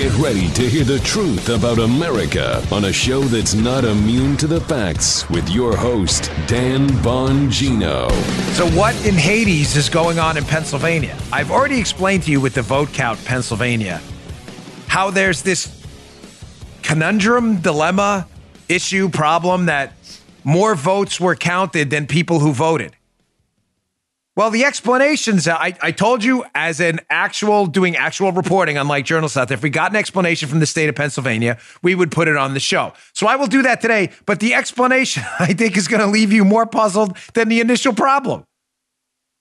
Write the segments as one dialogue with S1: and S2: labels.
S1: Get ready to hear the truth about America on a show that's not immune to the facts with your host, Dan Bongino.
S2: So, what in Hades is going on in Pennsylvania? I've already explained to you with the vote count, Pennsylvania, how there's this conundrum, dilemma, issue, problem that more votes were counted than people who voted. Well, the explanations, I, I told you as an actual, doing actual reporting, unlike journalists out there, if we got an explanation from the state of Pennsylvania, we would put it on the show. So I will do that today. But the explanation, I think, is going to leave you more puzzled than the initial problem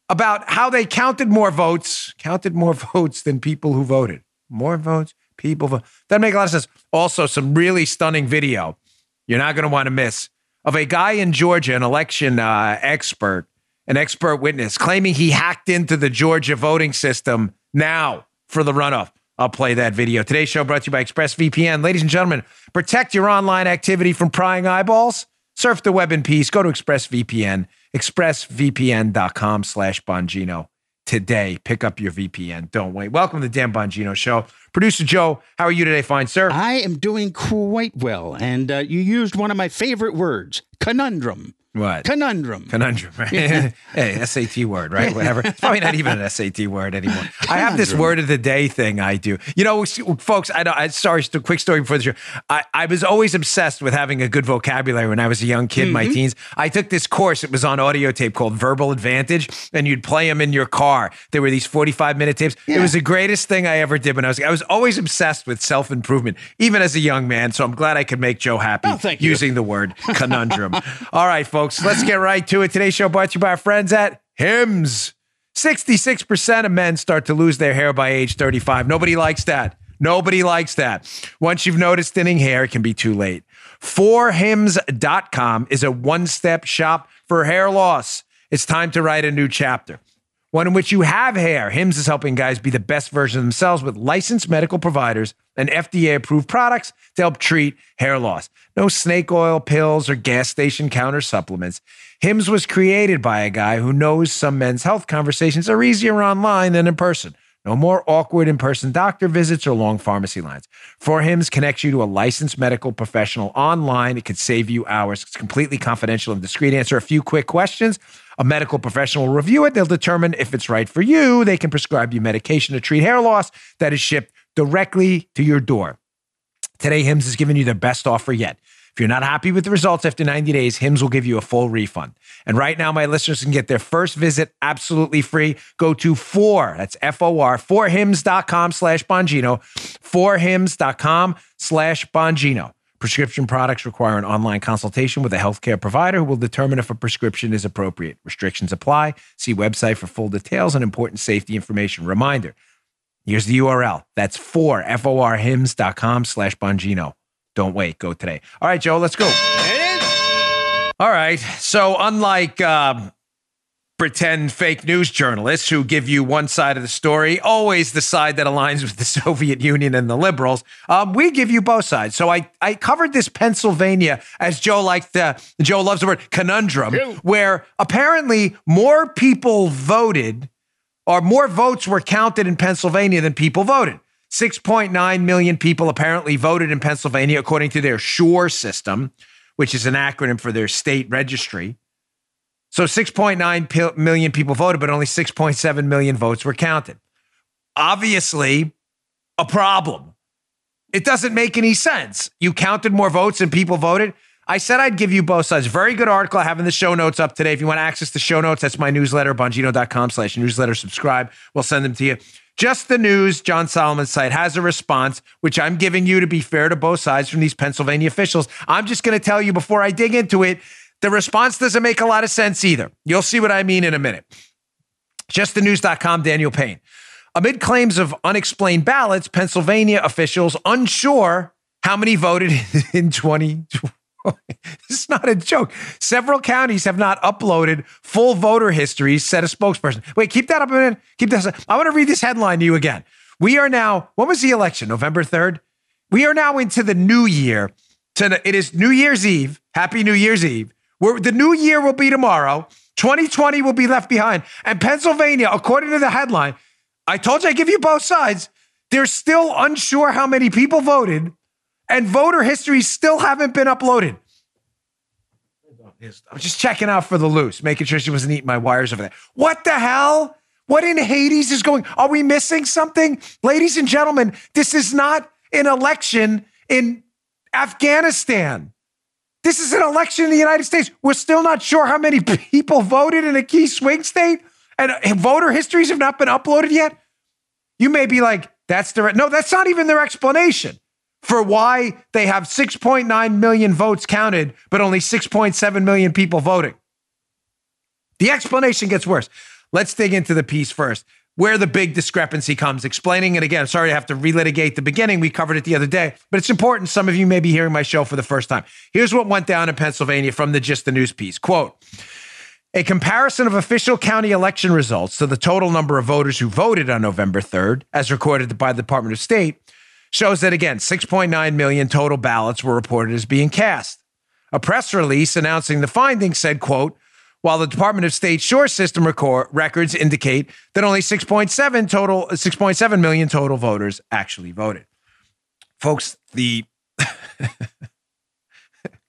S2: about how they counted more votes, counted more votes than people who voted. More votes, people vote. That make a lot of sense. Also, some really stunning video you're not going to want to miss of a guy in Georgia, an election uh, expert an expert witness claiming he hacked into the Georgia voting system now for the runoff. I'll play that video. Today's show brought to you by ExpressVPN. Ladies and gentlemen, protect your online activity from prying eyeballs. Surf the web in peace. Go to ExpressVPN, expressvpn.com slash Bongino today. Pick up your VPN. Don't wait. Welcome to the Dan Bongino Show. Producer Joe, how are you today, fine sir?
S3: I am doing quite well. And uh, you used one of my favorite words, conundrum.
S2: What?
S3: Conundrum.
S2: Conundrum, right? Hey, SAT word, right? Whatever. It's probably not even an SAT word anymore. Conundrum. I have this word of the day thing I do. You know, folks, I know, I, sorry, just a quick story before the show. I, I was always obsessed with having a good vocabulary when I was a young kid, mm-hmm. my teens. I took this course, it was on audio tape called Verbal Advantage, and you'd play them in your car. There were these 45 minute tapes. Yeah. It was the greatest thing I ever did when I was, I was always obsessed with self improvement, even as a young man. So I'm glad I could make Joe happy
S3: oh,
S2: using the word conundrum. All right, folks, let's get right to it. Today's show brought to you by our friends at Hims. 66% of men start to lose their hair by age 35. Nobody likes that. Nobody likes that. Once you've noticed thinning hair, it can be too late. 4hims.com is a one step shop for hair loss. It's time to write a new chapter one in which you have hair. Hims is helping guys be the best version of themselves with licensed medical providers and FDA approved products to help treat hair loss. No snake oil pills or gas station counter supplements. Hims was created by a guy who knows some men's health conversations are easier online than in person. No more awkward in person doctor visits or long pharmacy lines. For Hims connects you to a licensed medical professional online. It could save you hours. It's completely confidential and discreet. Answer a few quick questions. A medical professional will review it. They'll determine if it's right for you. They can prescribe you medication to treat hair loss that is shipped directly to your door. Today, Hims is giving you the best offer yet. If you're not happy with the results after 90 days, Hims will give you a full refund. And right now, my listeners can get their first visit absolutely free. Go to four, that's F-O-R, forhims.com slash Bongino, forhims.com slash Bongino. Prescription products require an online consultation with a healthcare provider who will determine if a prescription is appropriate. Restrictions apply. See website for full details and important safety information. Reminder, here's the URL. That's for F-O-R-hims.com slash Bongino. Don't wait. Go today. All right, Joe, let's go. All right. So, unlike uh, pretend fake news journalists who give you one side of the story, always the side that aligns with the Soviet Union and the liberals, um, we give you both sides. So, I, I covered this Pennsylvania, as Joe likes to, Joe loves the word conundrum, where apparently more people voted or more votes were counted in Pennsylvania than people voted. 6.9 million people apparently voted in Pennsylvania, according to their SURE system, which is an acronym for their state registry. So 6.9 million people voted, but only 6.7 million votes were counted. Obviously, a problem. It doesn't make any sense. You counted more votes than people voted. I said I'd give you both sides. Very good article. I have in the show notes up today. If you want to access the show notes, that's my newsletter, bongino.com slash newsletter. Subscribe. We'll send them to you. Just the news, John Solomon's site has a response, which I'm giving you to be fair to both sides from these Pennsylvania officials. I'm just going to tell you before I dig into it, the response doesn't make a lot of sense either. You'll see what I mean in a minute. JustTheNews.com, Daniel Payne. Amid claims of unexplained ballots, Pennsylvania officials unsure how many voted in 2020. is not a joke. Several counties have not uploaded full voter histories, said a spokesperson. Wait, keep that up a minute. Keep this. I want to read this headline to you again. We are now, when was the election? November 3rd? We are now into the new year. It is New Year's Eve. Happy New Year's Eve. The new year will be tomorrow. 2020 will be left behind. And Pennsylvania, according to the headline, I told you I give you both sides. They're still unsure how many people voted, and voter histories still haven't been uploaded. I'm just checking out for the loose, making sure she wasn't eating my wires over there. What the hell? What in Hades is going? Are we missing something? Ladies and gentlemen, this is not an election in Afghanistan. This is an election in the United States. We're still not sure how many people voted in a key swing state, and voter histories have not been uploaded yet. You may be like, that's the no, that's not even their explanation for why they have 6.9 million votes counted, but only 6.7 million people voting. The explanation gets worse. Let's dig into the piece first, where the big discrepancy comes, explaining it again. Sorry to have to relitigate the beginning. We covered it the other day, but it's important. Some of you may be hearing my show for the first time. Here's what went down in Pennsylvania from the Just the News piece. Quote, a comparison of official county election results to the total number of voters who voted on November 3rd, as recorded by the Department of State, shows that again, 6.9 million total ballots were reported as being cast. A press release announcing the findings said, quote, while the Department of State Sure System record, records indicate that only 6.7 total 6.7 million total voters actually voted. Folks, the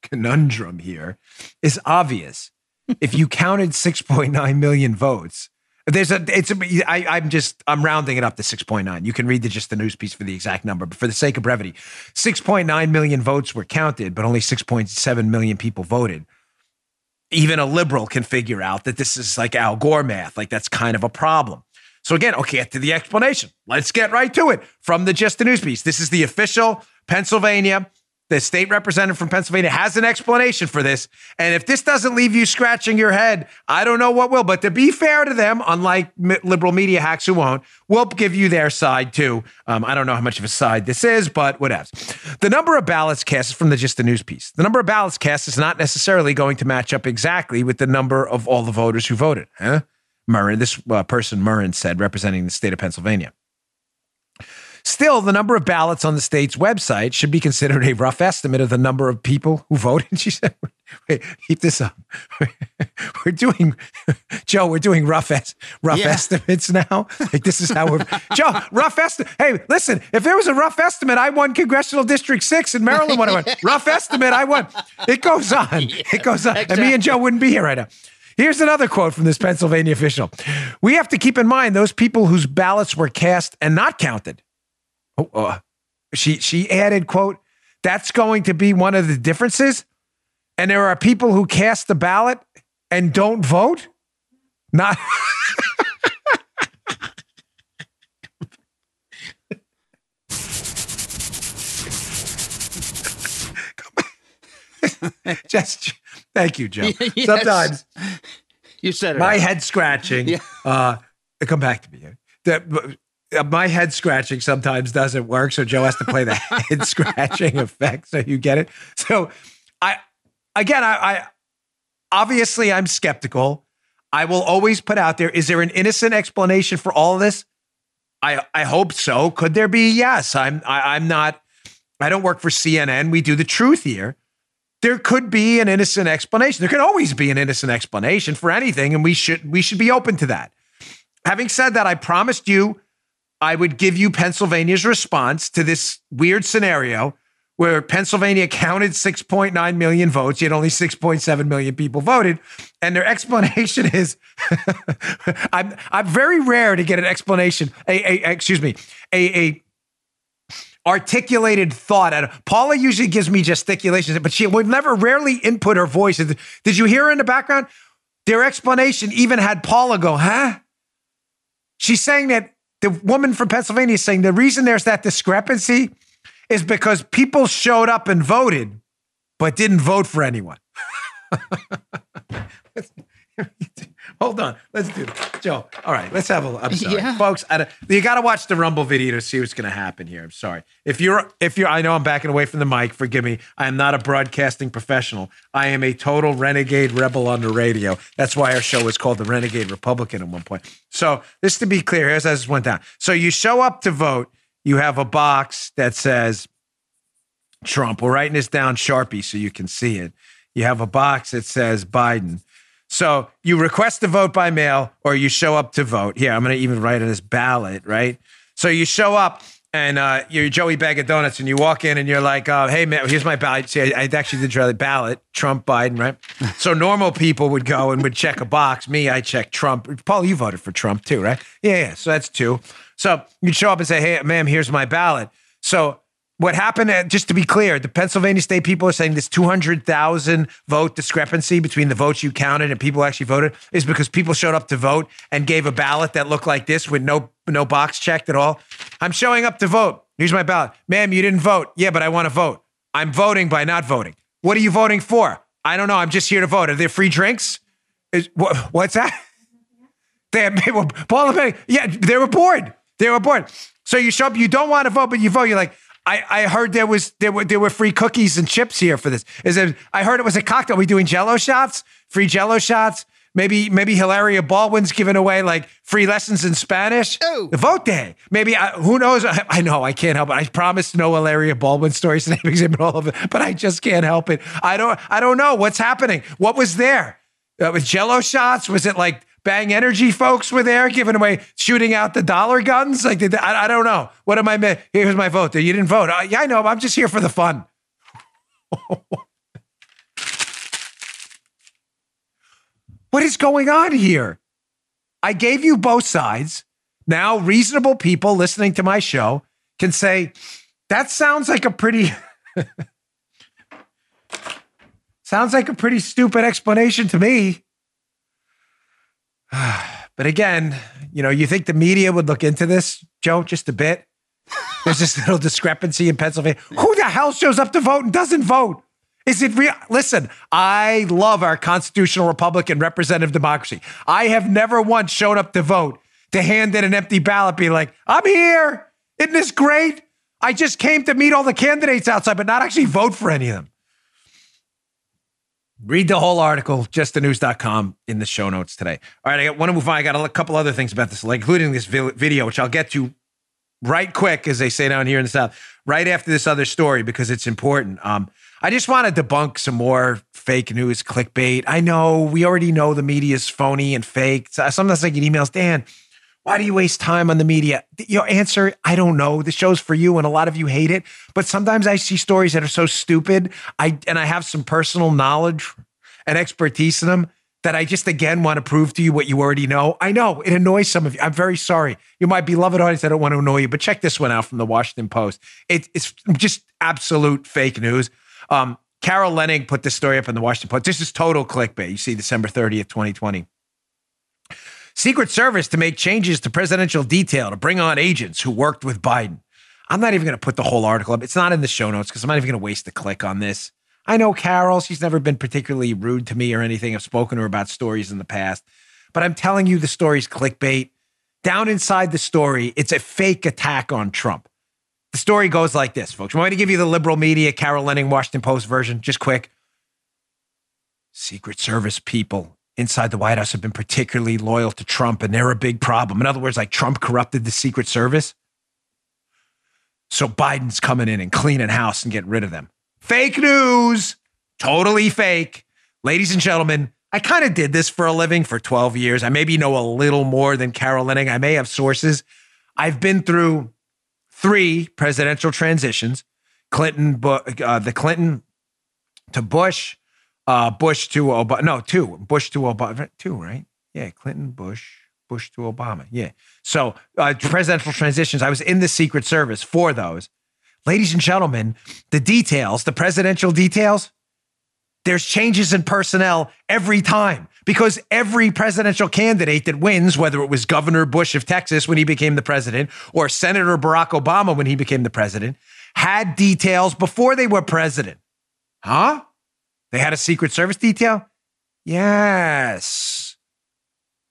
S2: conundrum here is obvious if you counted 6.9 million votes, there's a, it's, a, I, I'm just, I'm rounding it up to 6.9. You can read the, just the news piece for the exact number, but for the sake of brevity, 6.9 million votes were counted, but only 6.7 million people voted. Even a liberal can figure out that this is like Al Gore math. Like that's kind of a problem. So again, okay, get to the explanation. Let's get right to it from the Just the News piece. This is the official Pennsylvania the state representative from Pennsylvania has an explanation for this. And if this doesn't leave you scratching your head, I don't know what will. But to be fair to them, unlike liberal media hacks who won't, we'll give you their side too. Um, I don't know how much of a side this is, but whatever. The number of ballots cast is from the just the news piece. The number of ballots cast is not necessarily going to match up exactly with the number of all the voters who voted. Huh? Murren, this uh, person Murren said, representing the state of Pennsylvania. Still, the number of ballots on the state's website should be considered a rough estimate of the number of people who voted. She said, wait, keep this up. We're doing, Joe, we're doing rough, es- rough yeah. estimates now. Like this is how we're, Joe, rough estimate. Hey, listen, if there was a rough estimate, I won Congressional District 6 in Maryland when I won. rough estimate, I won. It goes on. Yeah, it goes on. Exactly. And me and Joe wouldn't be here right now. Here's another quote from this Pennsylvania official. We have to keep in mind those people whose ballots were cast and not counted Oh, uh, she she added, "quote That's going to be one of the differences." And there are people who cast the ballot and don't vote. Not. Just thank you, Joe. Yes. Sometimes
S3: you said it.
S2: My head scratching. Yeah. Uh, come back to me. The, Uh, my head scratching sometimes doesn't work, so Joe has to play the head scratching effect so you get it. So I again I, I obviously I'm skeptical. I will always put out there, is there an innocent explanation for all of this? I I hope so. Could there be? Yes. I'm I, I'm not I don't work for CNN. We do the truth here. There could be an innocent explanation. There can always be an innocent explanation for anything, and we should we should be open to that. Having said that, I promised you I would give you Pennsylvania's response to this weird scenario where Pennsylvania counted 6.9 million votes, yet only 6.7 million people voted. And their explanation is I'm, I'm very rare to get an explanation, a, a excuse me, a, a articulated thought Paula usually gives me gesticulations, but she would never rarely input her voice. Did you hear her in the background? Their explanation even had Paula go, huh? She's saying that the woman from Pennsylvania is saying the reason there's that discrepancy is because people showed up and voted, but didn't vote for anyone. Hold on, let's do this, Joe. All right, let's have a. I'm sorry, yeah. folks. I, you got to watch the Rumble video to see what's going to happen here. I'm sorry if you're if you're. I know I'm backing away from the mic. Forgive me. I am not a broadcasting professional. I am a total renegade rebel on the radio. That's why our show was called the Renegade Republican at one point. So this to be clear, here's as this went down. So you show up to vote. You have a box that says Trump. We're writing this down sharpie so you can see it. You have a box that says Biden. So you request to vote by mail or you show up to vote. Here, I'm going to even write on this ballot, right? So you show up and uh, you're Joey Bag of Donuts, and you walk in and you're like, uh, "Hey man, here's my ballot." See, I, I actually did try the ballot, Trump, Biden, right? so normal people would go and would check a box. Me, I check Trump. Paul, you voted for Trump too, right? Yeah, yeah. So that's two. So you'd show up and say, "Hey, ma'am, here's my ballot." So what happened, uh, just to be clear, the Pennsylvania state people are saying this 200,000 vote discrepancy between the votes you counted and people actually voted is because people showed up to vote and gave a ballot that looked like this with no no box checked at all. I'm showing up to vote. Here's my ballot. Ma'am, you didn't vote. Yeah, but I want to vote. I'm voting by not voting. What are you voting for? I don't know. I'm just here to vote. Are there free drinks? Is, what, what's that? They, were, Paul yeah, they were bored. They were bored. So you show up, you don't want to vote, but you vote. You're like, I, I heard there was there were there were free cookies and chips here for this. Is it? I heard it was a cocktail. Are we doing Jello shots? Free Jello shots? Maybe maybe Hilaria Baldwin's giving away like free lessons in Spanish.
S3: Oh.
S2: the vote day. Maybe I, who knows? I, I know I can't help it. I promised no Hilaria Baldwin stories today exhibit all of it, but I just can't help it. I don't I don't know what's happening. What was there? Uh, was Jello shots? Was it like Bang Energy folks were there giving away, shooting out the dollar guns. Like, they, I, I don't know. What am I? Here's my vote. You didn't vote. Uh, yeah, I know. I'm just here for the fun. what is going on here? I gave you both sides. Now, reasonable people listening to my show can say, that sounds like a pretty. sounds like a pretty stupid explanation to me. but again, you know, you think the media would look into this, Joe, just a bit? There's this little discrepancy in Pennsylvania. Who the hell shows up to vote and doesn't vote? Is it real? Listen, I love our constitutional republic and representative democracy. I have never once shown up to vote to hand in an empty ballot, be like, I'm here. Isn't this great? I just came to meet all the candidates outside, but not actually vote for any of them. Read the whole article, justthenews.com in the show notes today. All right, I want to move on. I got a couple other things about this, like including this video, which I'll get to right quick, as they say down here in the South, right after this other story, because it's important. Um, I just want to debunk some more fake news, clickbait. I know we already know the media is phony and fake. Sometimes I get emails, Dan, why do you waste time on the media? Your answer, I don't know. The show's for you, and a lot of you hate it. But sometimes I see stories that are so stupid. I and I have some personal knowledge and expertise in them that I just again want to prove to you what you already know. I know it annoys some of you. I'm very sorry. You're my beloved audience. I don't want to annoy you, but check this one out from the Washington Post. It, it's just absolute fake news. Um, Carol Leonnig put this story up in the Washington Post. This is total clickbait. You see, December 30th, 2020. Secret Service to make changes to presidential detail to bring on agents who worked with Biden. I'm not even going to put the whole article up. It's not in the show notes because I'm not even going to waste a click on this. I know Carol. She's never been particularly rude to me or anything. I've spoken to her about stories in the past. But I'm telling you, the story's clickbait. Down inside the story, it's a fake attack on Trump. The story goes like this, folks. I'm going to give you the liberal media, Carol Leonnig, Washington Post version, just quick. Secret Service people inside the White House have been particularly loyal to Trump, and they're a big problem. In other words, like Trump corrupted the Secret Service. So Biden's coming in and cleaning house and getting rid of them. Fake news, totally fake. Ladies and gentlemen, I kind of did this for a living for 12 years. I maybe know a little more than Carol Leonnig. I may have sources. I've been through three presidential transitions Clinton, uh, the Clinton to Bush, uh, Bush to Obama. No, two. Bush to Obama. Two, right? Yeah, Clinton, Bush, Bush to Obama. Yeah. So uh, presidential transitions. I was in the Secret Service for those. Ladies and gentlemen, the details, the presidential details, there's changes in personnel every time because every presidential candidate that wins, whether it was Governor Bush of Texas when he became the president or Senator Barack Obama when he became the president, had details before they were president. Huh? They had a Secret Service detail? Yes.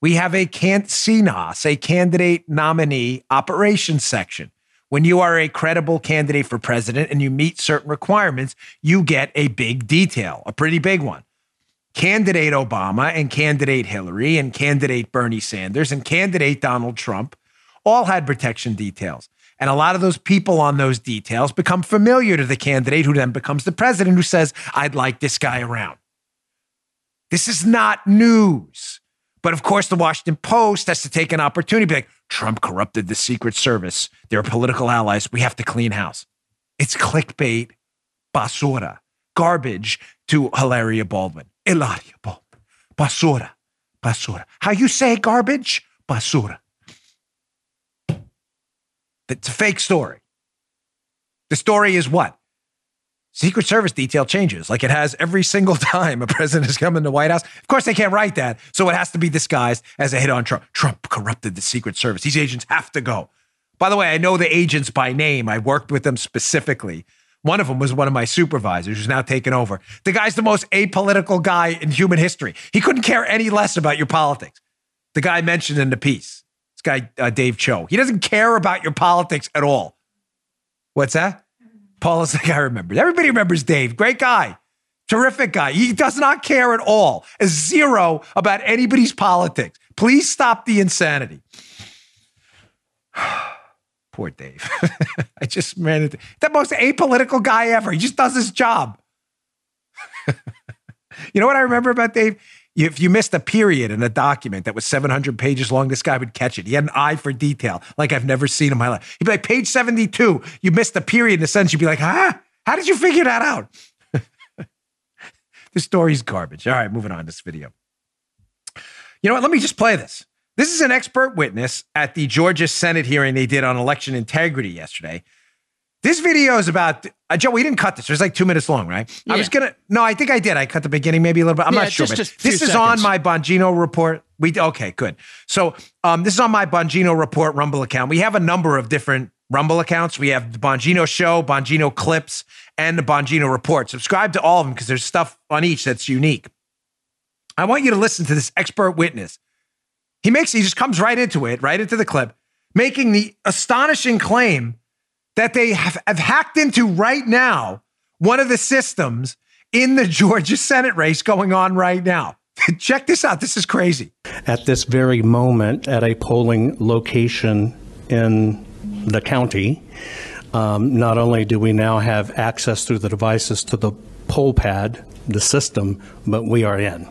S2: We have a can- CNOS, a candidate nominee operations section. When you are a credible candidate for president and you meet certain requirements, you get a big detail, a pretty big one. Candidate Obama and candidate Hillary and candidate Bernie Sanders and candidate Donald Trump all had protection details. And a lot of those people on those details become familiar to the candidate who then becomes the president who says, I'd like this guy around. This is not news. But of course, the Washington Post has to take an opportunity, be like, Trump corrupted the Secret Service. They're political allies. We have to clean house. It's clickbait, basura, garbage to Hilaria Baldwin. Hilaria Baldwin. Basura. Basura. How you say garbage? Basura. It's a fake story. The story is what? Secret Service detail changes like it has every single time a president has come in the White House. Of course, they can't write that. So it has to be disguised as a hit on Trump. Trump corrupted the Secret Service. These agents have to go. By the way, I know the agents by name. I worked with them specifically. One of them was one of my supervisors who's now taken over. The guy's the most apolitical guy in human history. He couldn't care any less about your politics. The guy mentioned in the piece, this guy, uh, Dave Cho, he doesn't care about your politics at all. What's that? Paul is the guy I remember. Everybody remembers Dave. Great guy. Terrific guy. He does not care at all. A zero about anybody's politics. Please stop the insanity. Poor Dave. I just ran into the most apolitical guy ever. He just does his job. you know what I remember about Dave? If you missed a period in a document that was 700 pages long, this guy would catch it. He had an eye for detail like I've never seen in my life. He'd be like, page 72, you missed a period in a sentence. You'd be like, huh? How did you figure that out? the story's garbage. All right, moving on this video. You know what? Let me just play this. This is an expert witness at the Georgia Senate hearing they did on election integrity yesterday. This video is about uh, Joe. We didn't cut this. It was like two minutes long, right?
S3: Yeah.
S2: I was gonna. No, I think I did. I cut the beginning, maybe a little bit. I'm
S3: Yeah,
S2: not sure.
S3: just- just
S2: this is on my Bongino report. We okay, good. So um, this is on my Bongino report Rumble account. We have a number of different Rumble accounts. We have the Bongino show, Bongino clips, and the Bongino report. Subscribe to all of them because there's stuff on each that's unique. I want you to listen to this expert witness. He makes. He just comes right into it, right into the clip, making the astonishing claim that they have, have hacked into right now one of the systems in the Georgia Senate race going on right now. Check this out. This is crazy.
S4: at this very moment at a polling location in the county. Um, not only do we now have access through the devices to the poll pad, the system, but we are in.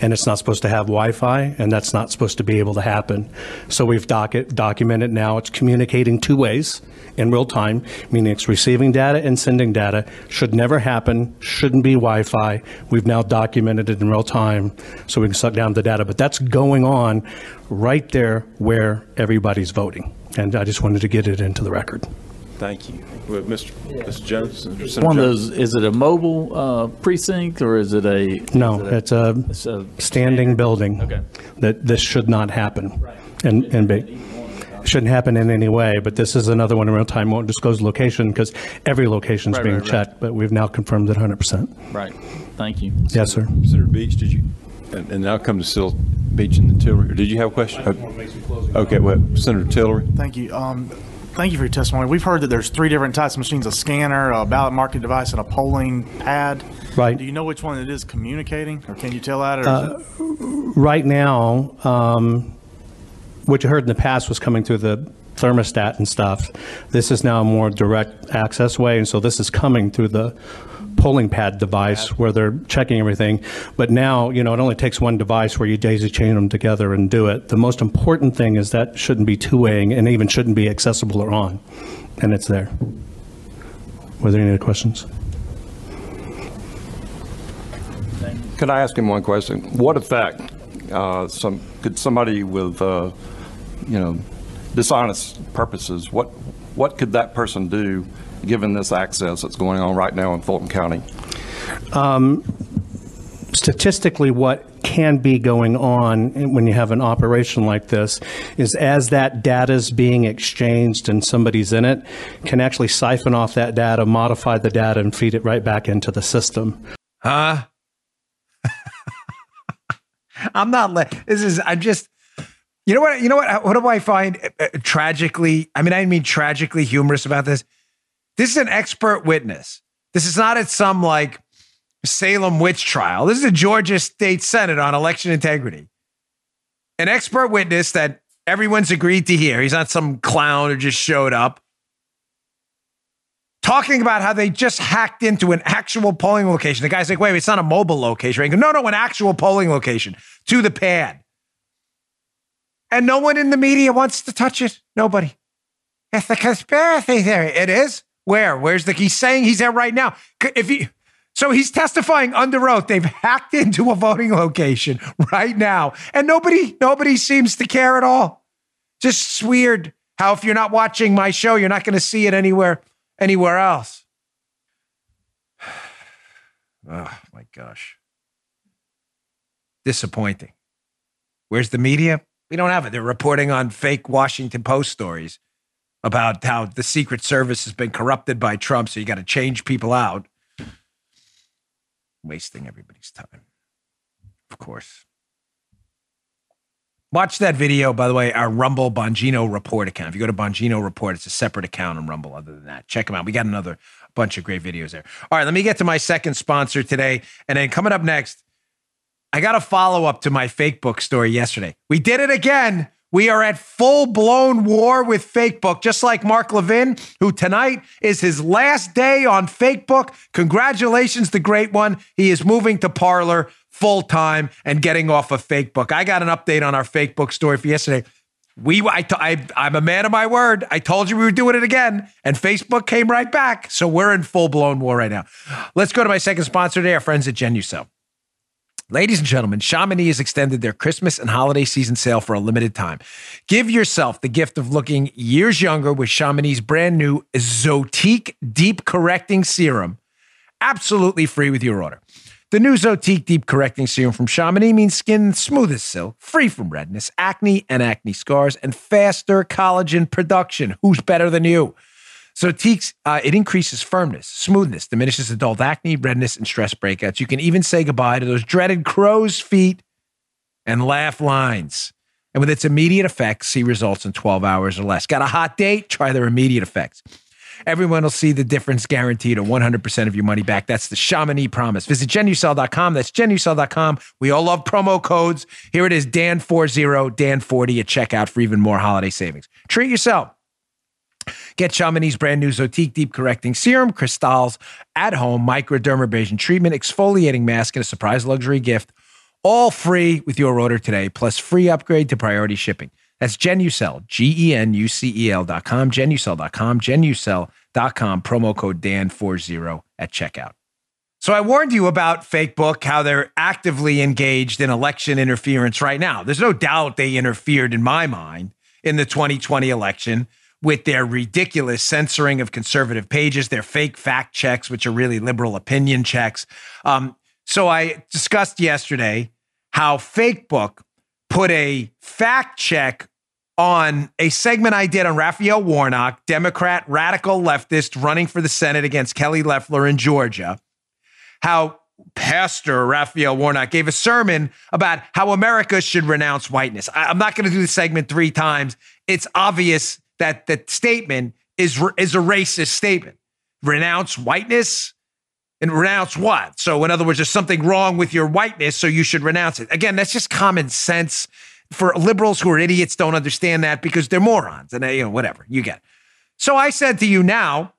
S4: And it's not supposed to have Wi-Fi, and that's not supposed to be able to happen. So we've doc- documented now. It's communicating two ways in real time, meaning it's receiving data and sending data. Should never happen. Shouldn't be Wi-Fi. We've now documented it in real time, so we can suck down the data. But that's going on right there where everybody's voting. And I just wanted to get it into the record.
S5: Thank you. Well, Mr. Mr. Jones? Senator
S6: One of those, is it a mobile uh, precinct or is it a?
S4: No,
S6: it
S4: it's a
S6: it's a
S4: standing building.
S6: Okay.
S4: That this should not happen. And, and be, shouldn't happen in any way, but this is another one in real time, won't disclose location because every location's
S6: Right,
S4: being
S6: right, right.
S4: checked, but we've now confirmed it 100%.
S6: Right. Thank you.
S4: Yes, sir.
S5: Senator Beach, did you, and, and now come to Still Beach and the Tillery. Or Did you have a question? Okay, well, Senator Tillery?
S7: Thank you. Um, Thank you for your testimony. We've heard that there's three different types of machines, a scanner, a ballot marking device, and a polling pad.
S4: Right.
S7: Do you know which one it is communicating, or can you tell that? It-
S4: Right now, um, what you heard in the past was coming through the thermostat and stuff. This is now a more direct access way, and so this is coming through the polling pad device where they're checking everything. But now, you know, it only takes one device where you daisy chain them together and do it. The most important thing is that shouldn't be two-waying and even shouldn't be accessible or on, and it's there. Were there any other questions?
S8: Could I ask him one question? What effect, uh, some, could somebody with, uh, you know, dishonest purposes, what, what could that person do given this access that's going on right now in Fulton County?
S4: statistically what can be going on when you have an operation like this is as that data is being exchanged and somebody's in it can actually siphon off that data modify the data and feed it right back into the system
S2: Huh? I'm not. Le- this is. I'm just. You know what? You know what? What do I find uh, uh, tragically? I mean, I mean tragically humorous about this. This is an expert witness. This is not at some like Salem witch trial. This is a Georgia State Senate on election integrity. An expert witness that everyone's agreed to hear. He's not some clown who just showed up. Talking about how they just hacked into an actual polling location. The guy's like, wait, wait it's not a mobile location. Right? Goes, no, no, an actual polling location to the pad. And no one in the media wants to touch it. Nobody. It's a conspiracy theory. It is. Where? Where's the? He's saying he's there right now. If he, so he's testifying under oath. They've hacked into a voting location right now, and nobody, nobody seems to care at all. Just weird how if you're not watching my show, you're not going to see it anywhere, anywhere else. Oh my gosh, disappointing. Where's the media? We don't have it. They're reporting on fake Washington Post stories about how the Secret Service has been corrupted by Trump, so you got to change people out. Wasting everybody's time. Of course. Watch that video, by the way, our Rumble Bongino Report account. If you go to Bongino Report, it's a separate account on Rumble other than that. Check them out. We got another bunch of great videos there. All right, let me get to my second sponsor today. And then coming up next, I got a follow up to my fake book story yesterday. We did it again. We are at full blown war with fake book, just like Mark Levin, who tonight is his last day on fake book. Congratulations, the great one. He is moving to Parler full time and getting off of fake book. I got an update on our fake book story for yesterday. We, I'm a man of my word. I told you we were doing it again, and Facebook came right back. So we're in full blown war right now. Let's go to my second sponsor today, our friends at Genucel. Ladies and gentlemen, Chamonix has extended their Christmas and holiday season sale for a limited time. Give yourself the gift of looking years younger with Chamonix's brand new Zotique Deep Correcting Serum, absolutely free with your order. The new Zotique Deep Correcting Serum from Chamonix means skin smooth as silk, free from redness, acne and acne scars, and faster collagen production. Who's better than you? Zotique's, uh, it increases firmness, smoothness, diminishes adult acne, redness, and stress breakouts. You can even say goodbye to those dreaded crow's feet and laugh lines. And with its immediate effects, see results in 12 hours or less. Got a hot date? Try their immediate effects. Everyone will see the difference guaranteed or 100% of your money back. That's the Chamonix promise. Visit genucel.com. That's genucel.com. We all love promo codes. Here it is Dan40, Dan40 at checkout for even more holiday savings. Treat yourself. Get Chamonix's brand new Zotique Deep Correcting Serum, Crystals at home microdermabrasion treatment, exfoliating mask, and a surprise luxury gift, all free with your order today, plus free upgrade to priority shipping. That's Genucel, G E N U C E L.com, Genucel.com, com. promo code Dan40 at checkout. So I warned you about Fake Book, how they're actively engaged in election interference right now. There's no doubt they interfered, in my mind, in the 2020 election with their ridiculous censoring of conservative pages, their fake fact checks, which are really liberal opinion checks. Um, so I discussed yesterday how Fake Book put a fact check on a segment I did on Raphael Warnock, Democrat, radical leftist running for the Senate against Kelly Loeffler in Georgia. How Pastor Raphael Warnock gave a sermon about how America should renounce whiteness. I, am not going to do the segment three times. It's obvious that the statement is is a racist statement. Renounce whiteness and renounce what? So, in other words, there's something wrong with your whiteness, so you should renounce it. Again, that's just common sense. For liberals who are idiots, don't understand that because they're morons, and they, you know whatever you get. So I said to you now,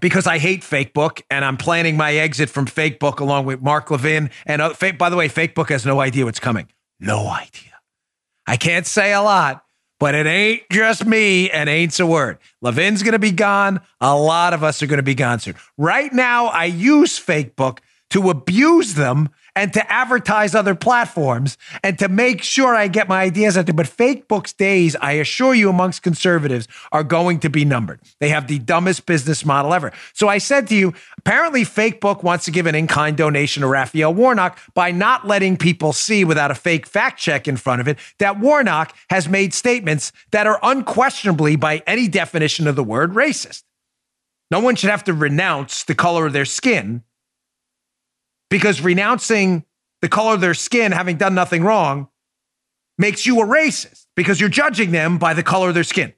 S2: because I hate Fake Book, and I'm planning my exit from Fake Book along with Mark Levin. And uh, by the way, Fake Book has no idea what's coming. No idea. I can't say a lot, but it ain't just me and ain't's a word. Levin's going to be gone. A lot of us are going to be gone soon. Right now, I use Fake Book to abuse them and to advertise other platforms and to make sure I get my ideas out there. But Fake Book's days, I assure you, amongst conservatives are going to be numbered. They have the dumbest business model ever. So I said to you, apparently Fake Book wants to give an in-kind donation to Raphael Warnock by not letting people see without a fake fact check in front of it that Warnock has made statements that are unquestionably, by any definition of the word, racist. No one should have to renounce the color of their skin because renouncing the color of their skin, having done nothing wrong, makes you a racist because you're judging them by the color of their skin.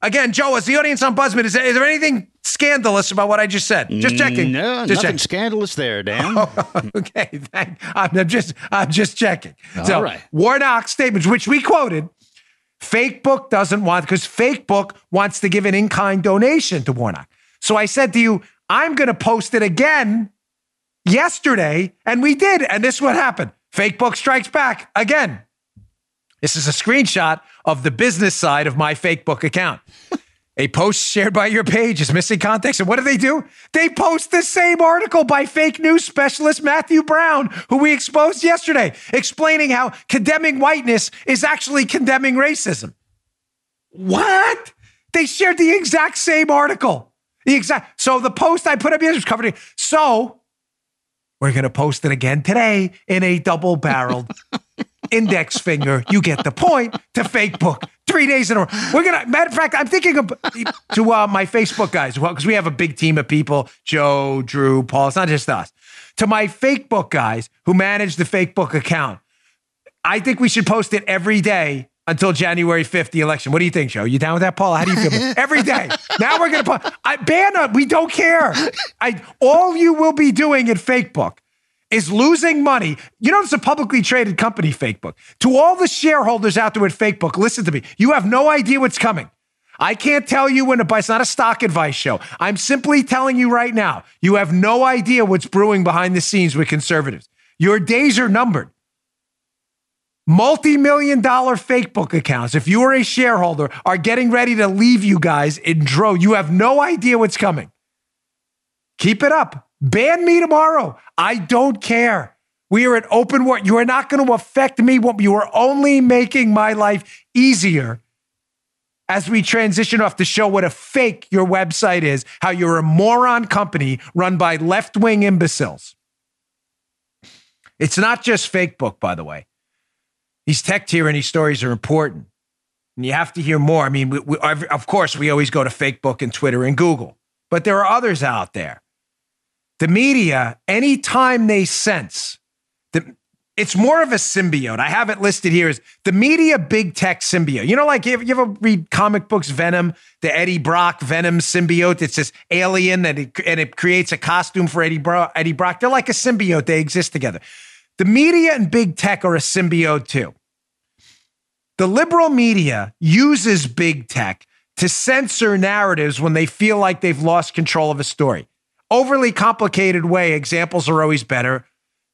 S2: Again, Joe, as the audience on Buzzman, is there, is there anything scandalous about what I just said? Just checking.
S3: No,
S2: just
S3: nothing
S2: checking.
S3: scandalous there, Dan.
S2: Oh, okay, thank, I'm, just I'm just checking. so
S3: All right.
S2: Warnock's statements, which we quoted, Fake Book doesn't want because Fake Book wants to give an in-kind donation to Warnock. So I said to you, I'm going to post it again yesterday, and we did, and this is what happened. Fake Book strikes back again. This is a screenshot of the business side of my fake book account. A post shared by your page is missing context. And what do they do? They post the same article by fake news specialist Matthew Brown, who we exposed yesterday, explaining how condemning whiteness is actually condemning racism. What? They shared the exact same article. The exact. So the post I put up yesterday was covered. in- So we're going to post it again today in a double barreled index finger. You get the point to fake book. Three days in a row. We're gonna. Matter of fact, I'm thinking of to uh, my Facebook guys well, because we have a big team of people: Joe, Drew, Paul. It's not just us. To my fake book guys who manage the fake book account, I think we should post it every day until January 5th, the election. What do you think, Joe? You down with that, Paul? How do you feel? every day. Now we're gonna put I ban it. We don't care. I all you will be doing at Facebook is losing money. You know, it's a publicly traded company, Facebook. To all the shareholders out there at Facebook, listen to me. You have no idea what's coming. I can't tell you when to buy. It's not a stock advice show. I'm simply telling you right now, you have no idea what's brewing behind the scenes with conservatives. Your days are numbered. Multi million dollar fake book accounts, if you are a shareholder, are getting ready to leave you guys in droves. You have no idea what's coming. Keep it up. Ban me tomorrow. I don't care. We are at open war. You are not going to affect me. You are only making my life easier as we transition off to show what a fake your website is, how you're a moron company run by left wing imbeciles. It's not just fake book, by the way. These tech tyranny stories are important. And you have to hear more. I mean, we, we, of course, we always go to Facebook and Twitter and Google, but there are others out there. The media, anytime they sense that it's more of a symbiote. I have it listed here as the media big tech symbiote. You know, like you ever, read comic books Venom, the Eddie Brock Venom symbiote? It's this alien that it, and it creates a costume for Eddie, Bro, Eddie Brock. They're like a symbiote. They exist together. The media and big tech are a symbiote too. The liberal media uses big tech to censor narratives when they feel like they've lost control of a story. Overly complicated way, examples are always better.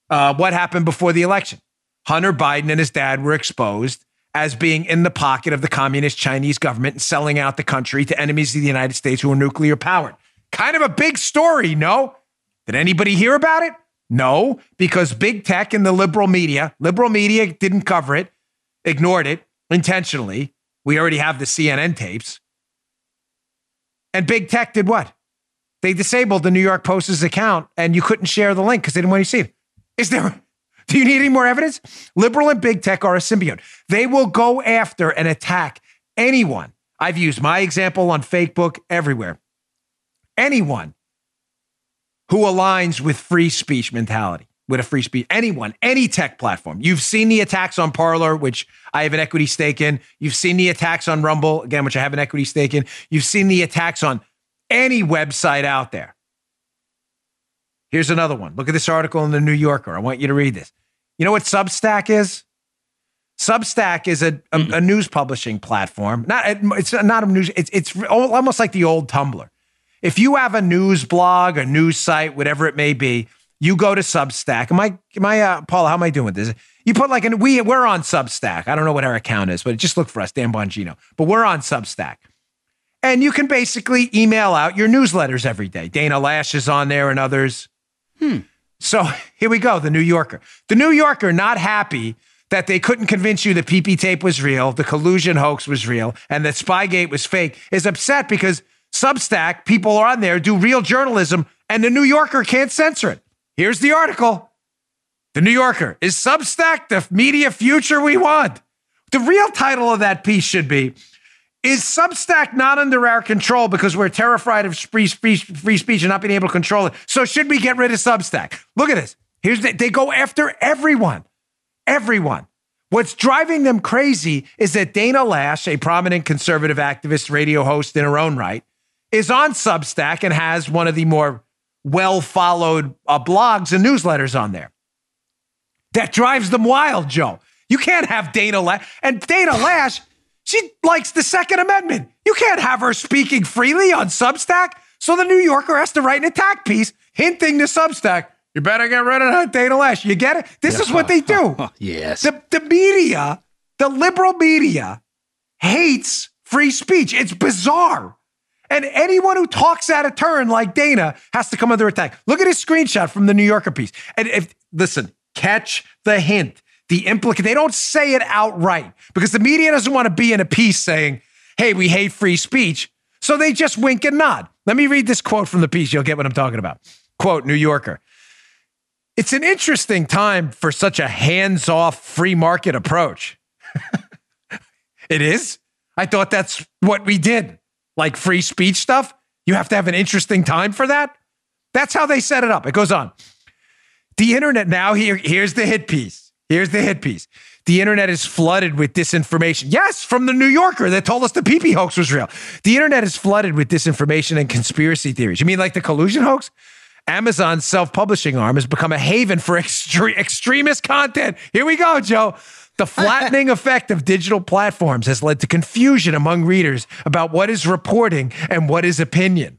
S2: Uh, what happened before the election? Hunter Biden and his dad were exposed as being in the pocket of the communist Chinese government and selling out the country to enemies of the United States who are nuclear powered. Kind of a big story, no? Did anybody hear about it? No, because big tech and the liberal media, liberal media didn't cover it, ignored it intentionally. We already have the CNN tapes. And big tech did what? They disabled the New York Post's account and you couldn't share the link because they didn't want you to see it. Is there, do you need any more evidence? Liberal and big tech are a symbiote. They will go after and attack anyone. I've used my example on Facebook everywhere. Anyone who aligns with free speech mentality, with a free speech, anyone, any tech platform. You've seen the attacks on Parler, which I have an equity stake in. You've seen the attacks on Rumble, again, which I have an equity stake in. You've seen the attacks on any website out there. Here's another one. Look at this article in the New Yorker. I want you to read this. You know what Substack is? Substack is a, a, mm-hmm. a news publishing platform. Not it's not a news. It's it's almost like the old Tumblr. If you have a news blog, a news site, whatever it may be, you go to Substack. Am I am I uh, Paul? How am I doing with this? You put like an we we're on Substack. I don't know what our account is, but just look for us, Dan Bongino. But we're on Substack. And you can basically email out your newsletters every day. Dana Loesch is on there and others.
S3: Hmm.
S2: So here we go. The New Yorker. The New Yorker not happy that they couldn't convince you the PP tape was real, the collusion hoax was real, and that Spygate was fake, is upset because Substack, people are on there, do real journalism, and the New Yorker can't censor it. Here's the article. The New Yorker. Is Substack the media future we want? The real title of that piece should be Is Substack not under our control because we're terrified of free speech, free speech and not being able to control it? So should we get rid of Substack? Look at this. Here's the, they go after everyone. Everyone. What's driving them crazy is that Dana Loesch, a prominent conservative activist, radio host in her own right, is on Substack and has one of the more well followed uh, blogs and newsletters on there. That drives them wild, Joe. You can't have Dana Loesch. And Dana Loesch, she likes the Second Amendment. You can't have her speaking freely on Substack. So the New Yorker has to write an attack piece hinting to Substack, you better get rid of that Dana Loesch. You get it? This is what they do.
S3: yes.
S2: The, the media The liberal media hates free speech. It's bizarre. And anyone who talks out of turn like Dana has to come under attack. Look at his screenshot from the New Yorker piece. And if listen, catch the hint. The implicate they don't say it outright because the media doesn't want to be in a piece saying, "Hey, we hate free speech." So they just wink and nod. Let me read this quote from the piece. You'll get what I'm talking about. Quote, New Yorker. It's an interesting time for such a hands-off free market approach. it is? I thought that's what we did like free speech stuff. You have to have an interesting time for that. That's how they set it up. It goes on. The internet now, here, here's the hit piece. Here's the hit piece. The internet is flooded with disinformation. Yes, from the New Yorker that told us the PP hoax was real. The internet is flooded with disinformation and conspiracy theories. You mean like the collusion hoax? Amazon's self publishing arm has become a haven for extre- extremist content. Here we go, Joe. The flattening effect of digital platforms has led to confusion among readers about what is reporting and what is opinion.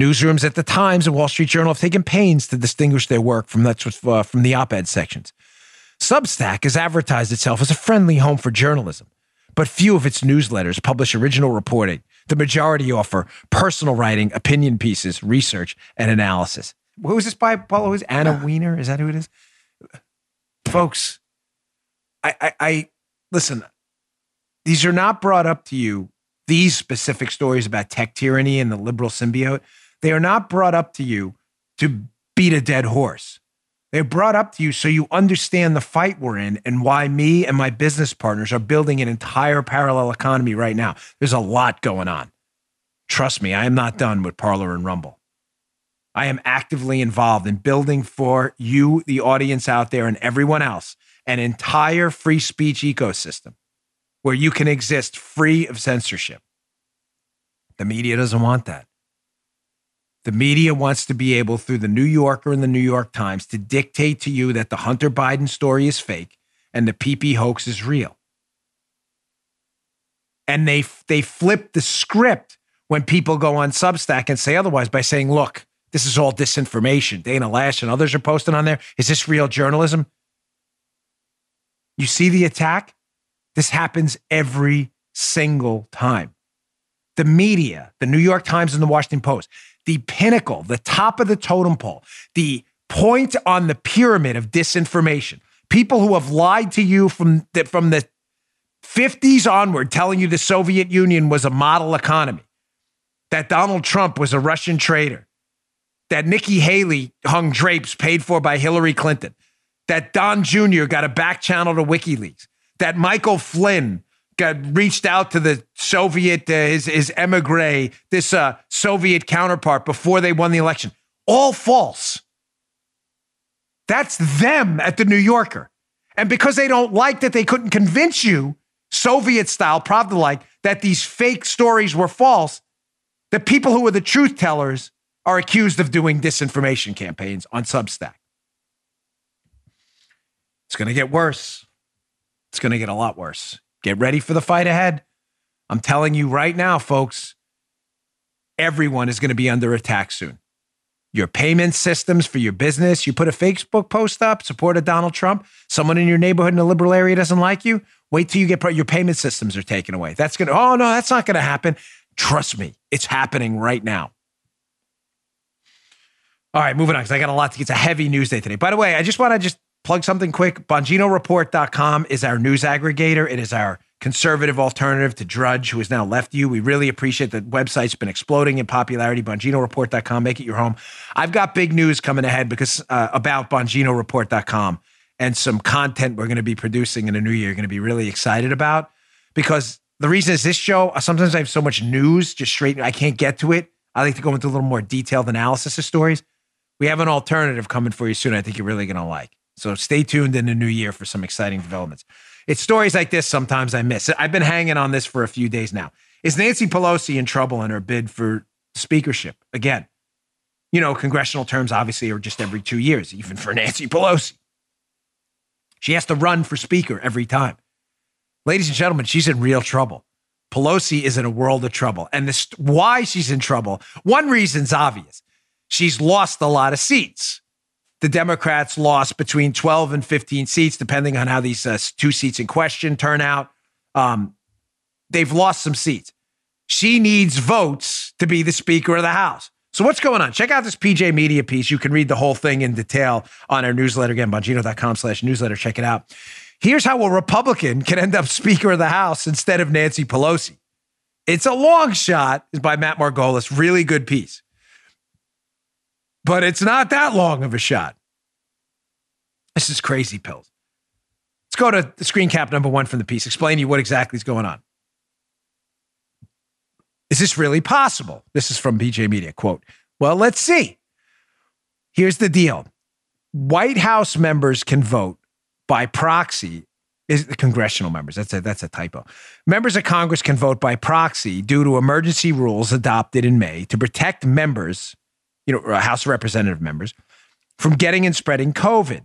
S2: Newsrooms at the Times and Wall Street Journal have taken pains to distinguish their work from that's what, uh, from the op-ed sections. Substack has advertised itself as a friendly home for journalism, but few of its newsletters publish original reporting. The majority offer personal writing, opinion pieces, research, and analysis. Who is this by, Paulo? Who's Anna Wiener? Is that who it is? Folks, I, I, I listen. These are not brought up to you. These specific stories about tech tyranny and the liberal symbiote, they are not brought up to you to beat a dead horse. They're brought up to you so you understand the fight we're in and why me and my business partners are building an entire parallel economy right now. There's a lot going on. Trust me, I am not done with Parler and Rumble. I am actively involved in building for you, the audience out there, and everyone else an entire free speech ecosystem where you can exist free of censorship. The media doesn't want that. The media wants to be able, through the New Yorker and the New York Times, to dictate to you that the Hunter Biden story is fake and the PP hoax is real. And they, they flip the script when people go on Substack and say otherwise by saying, look, this is all disinformation. Dana Loesch and others are posting on there. Is this real journalism? You see the attack? This happens every single time. The media, the New York Times and the Washington Post, the pinnacle, the top of the totem pole, the point on the pyramid of disinformation. People who have lied to you from the, from the 50s onward, telling you the Soviet Union was a model economy, that Donald Trump was a Russian traitor, that Nikki Haley hung drapes paid for by Hillary Clinton, that Don Jr. got a back channel to WikiLeaks, that Michael Flynn got reached out to the Soviet, uh, his, his emigre, this uh, Soviet counterpart before they won the election. All false. That's them at the New Yorker. And because they don't like that they couldn't convince you, Soviet style, Pravda like, that these fake stories were false, the people who are the truth tellers are accused of doing disinformation campaigns on Substack. It's going to get worse. It's going to get a lot worse. Get ready for the fight ahead. I'm telling you right now, folks, everyone is going to be under attack soon. Your payment systems for your business, you put a Facebook post up, support supported Donald Trump, someone in your neighborhood in a liberal area doesn't like you, wait till you get your payment systems are taken away. That's going to, oh no, that's not going to happen. Trust me, it's happening right now. All right, moving on because I got a lot to get. It's a heavy news day today. By the way, I just want to just plug something quick. BonginoReport.com is our news aggregator. It is our conservative alternative to Drudge, who has now left you. We really appreciate the website's been exploding in popularity. BonginoReport.com, make it your home. I've got big news coming ahead because uh, about BonginoReport.com and some content we're going to be producing in the new year. Going to be really excited about because the reason is this show. Sometimes I have so much news just straight. I can't get to it. I like to go into a little more detailed analysis of stories. We have an alternative coming for you soon. I think you're really going to like. So stay tuned in the new year for some exciting developments. It's stories like this sometimes I miss. I've been hanging on this for a few days now. Is Nancy Pelosi in trouble in her bid for speakership? Again, you know, congressional terms obviously are just every two years, even for Nancy Pelosi. She has to run for speaker every time. Ladies and gentlemen, she's in real trouble. Pelosi is in a world of trouble. And this why she's in trouble, one reason's obvious. She's lost a lot of seats the Democrats lost between 12 and 15 seats, depending on how these uh, two seats in question turn out. Um, they've lost some seats. She needs votes to be the Speaker of the House. So what's going on? Check out this PJ Media piece. You can read the whole thing in detail on our newsletter again, bongino.com slash newsletter. Check it out. Here's how a Republican can end up Speaker of the House instead of Nancy Pelosi. It's a long shot, is by Matt Margolis. Really good piece. But it's not that long of a shot. This is crazy pills. Let's go to the screen cap number one from the piece. Explain to you what exactly is going on. Is this really possible? This is from PJ Media. Quote, well, let's see. Here's the deal White House members can vote by proxy. Is the congressional members? That's a that's a typo. Members of Congress can vote by proxy due to emergency rules adopted in May to protect members, you know, uh, House of Representative members, from getting and spreading COVID.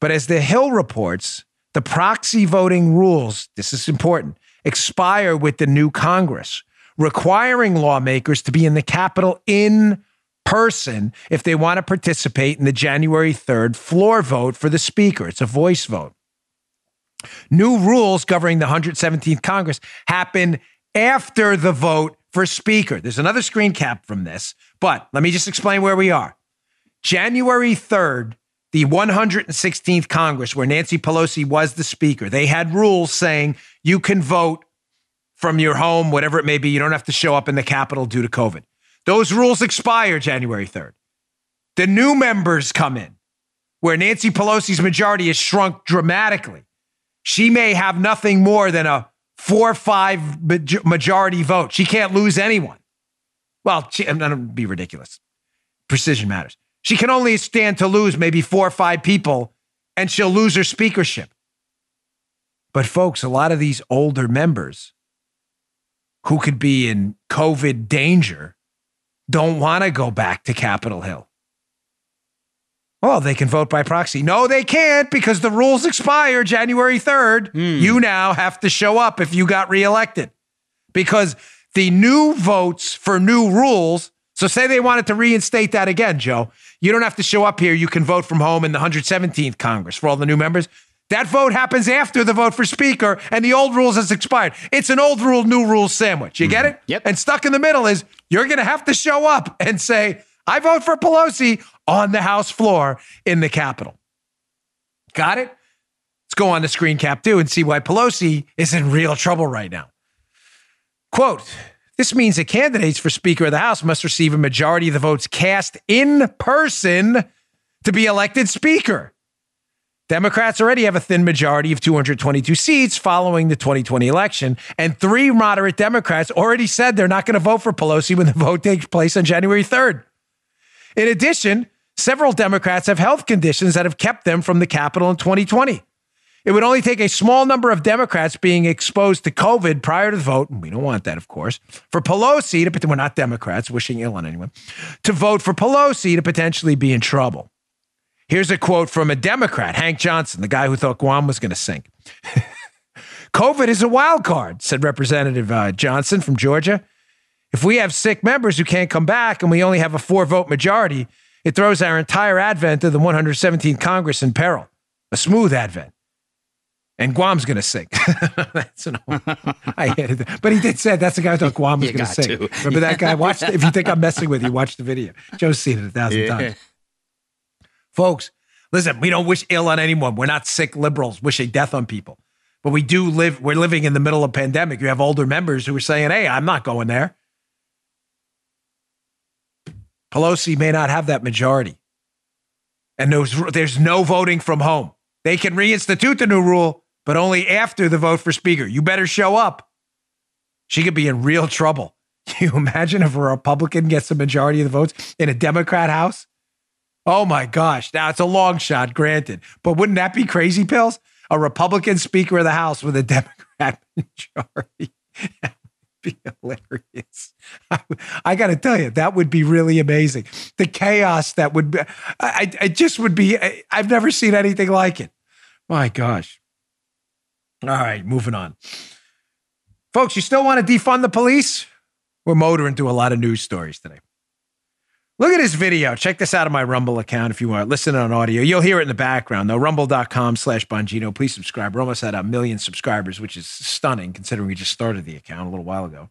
S2: But as the Hill reports, the proxy voting rules, this is important, expire with the new Congress, requiring lawmakers to be in the Capitol in person if they want to participate in the January 3rd floor vote for the Speaker. It's a voice vote. New rules governing the 117th Congress happen after the vote for Speaker. There's another screen cap from this, but let me just explain where we are. January 3rd, the 116th Congress, where Nancy Pelosi was the Speaker, they had rules saying you can vote from your home, whatever it may be. You don't have to show up in the Capitol due to COVID. Those rules expire January 3rd. The new members come in, where Nancy Pelosi's majority has shrunk dramatically. She may have nothing more than a four or five majority vote. She can't lose anyone. Well, she, I'm going to be ridiculous. Precision matters. She can only stand to lose maybe four or five people, and she'll lose her speakership. But, folks, a lot of these older members who could be in COVID danger don't want to go back to Capitol Hill. Well, they can vote by proxy. No, they can't because the rules expire January 3rd. Mm. You now have to show up if you got reelected because the new votes for new rules. So, say they wanted to reinstate that again, Joe. You don't have to show up here. You can vote from home in the 117th Congress for all the new members. That vote happens after the vote for speaker, and the old rules has expired. It's an old rule, new rule sandwich. You mm. get it?
S3: Yep.
S2: And stuck in the middle is you're going to have to show up and say, I vote for Pelosi on the House floor in the Capitol. Got it? Let's go on the screen cap too and see why Pelosi is in real trouble right now. Quote, this means that candidates for Speaker of the House must receive a majority of the votes cast in person to be elected Speaker. Democrats already have a thin majority of 222 seats following the 2020 election, and three moderate Democrats already said they're not going to vote for Pelosi when the vote takes place on January 3rd. In addition, several Democrats have health conditions that have kept them from the Capitol in 2020. It would only take a small number of Democrats being exposed to COVID prior to the vote, and we don't want that, of course, for Pelosi to, we're not Democrats wishing ill on anyone, to vote for Pelosi to potentially be in trouble. Here's a quote from a Democrat, Hank Johnson, the guy who thought Guam was going to sink. COVID is a wild card, said Representative uh, Johnson from Georgia. If we have sick members who can't come back and we only have a four vote majority, it throws our entire advent of the 117th Congress in peril. A smooth advent. And Guam's going to sink. that's an I hated that. But he did say that's the guy who thought Guam was going to sink. Remember that guy? Watch. The, if you think I'm messing with you, watch the video. Joe's seen it a thousand yeah. times. Folks, listen, we don't wish ill on anyone. We're not sick liberals wishing death on people. But we do live, we're living in the middle of a pandemic. You have older members who are saying, hey, I'm not going there. Pelosi may not have that majority. And there's, no voting from home. They can reinstitute the new rule, but only after the vote for speaker. You better show up. She could be in real trouble. Can you imagine if a Republican gets the majority of the votes in a Democrat House? Oh my gosh. Now it's a long shot, granted. But wouldn't that be crazy pills? A Republican Speaker of the House with a Democrat majority. be hilarious. I, I got to tell you, that would be really amazing. The chaos that would be, I, I just would be, I, I've never seen anything like it. My gosh. All right, moving on. Folks, you still want to defund the police? We're motoring through a lot of news stories today. Look at this video. Check this out on my Rumble account if you want. Listen on audio. You'll hear it in the background, though. Rumble.com slash Bongino. Please subscribe. We're almost at a million subscribers, which is stunning considering we just started the account a little while ago.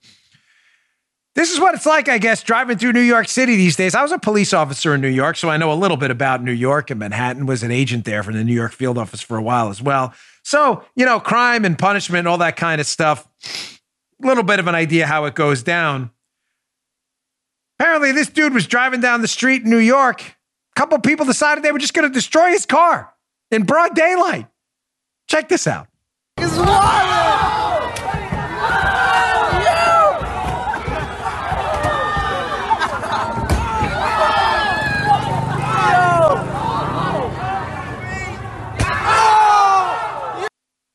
S2: This is what it's like, I guess, driving through New York City these days. I was a police officer in New York, so I know a little bit about New York and Manhattan. Was an agent there for the New York field office for a while as well. So, you know, crime and punishment all that kind of stuff. A little bit of an idea how it goes down. Apparently, this dude was driving down the street in New York. A couple people decided they were just going to destroy his car in broad daylight. Check this out.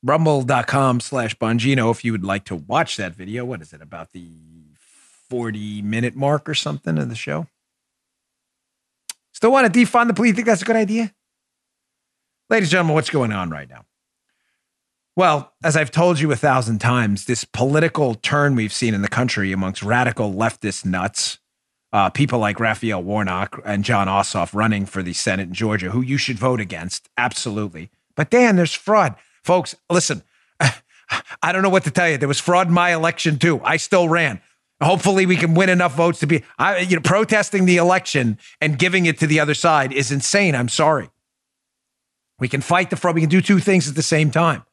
S2: Rumble.com slash Bongino if you would like to watch that video. What is it, about the 40 minute mark or something of the show? Still want to defund the police? You think that's a good idea? Ladies and gentlemen, what's going on right now? Well, as I've told you a thousand times, this political turn we've seen in the country amongst radical leftist nuts, uh, people like Raphael Warnock and Jon Ossoff running for the Senate in Georgia, who you should vote against, absolutely. But Dan, there's fraud. Folks, listen, I don't know what to tell you. There was fraud in my election too. I still ran. Hopefully, we can win enough votes to be. I, you know, protesting the election and giving it to the other side is insane. I'm sorry. We can fight the fraud. We can do two things at the same time.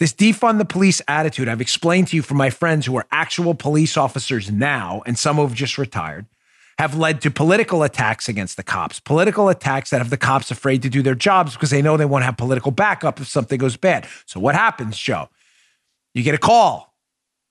S2: This defund the police attitude, I've explained to you from my friends who are actual police officers now, and some who have just retired, have led to political attacks against the cops, political attacks that have the cops afraid to do their jobs because they know they won't have political backup if something goes bad. So, what happens, Joe? You get a call,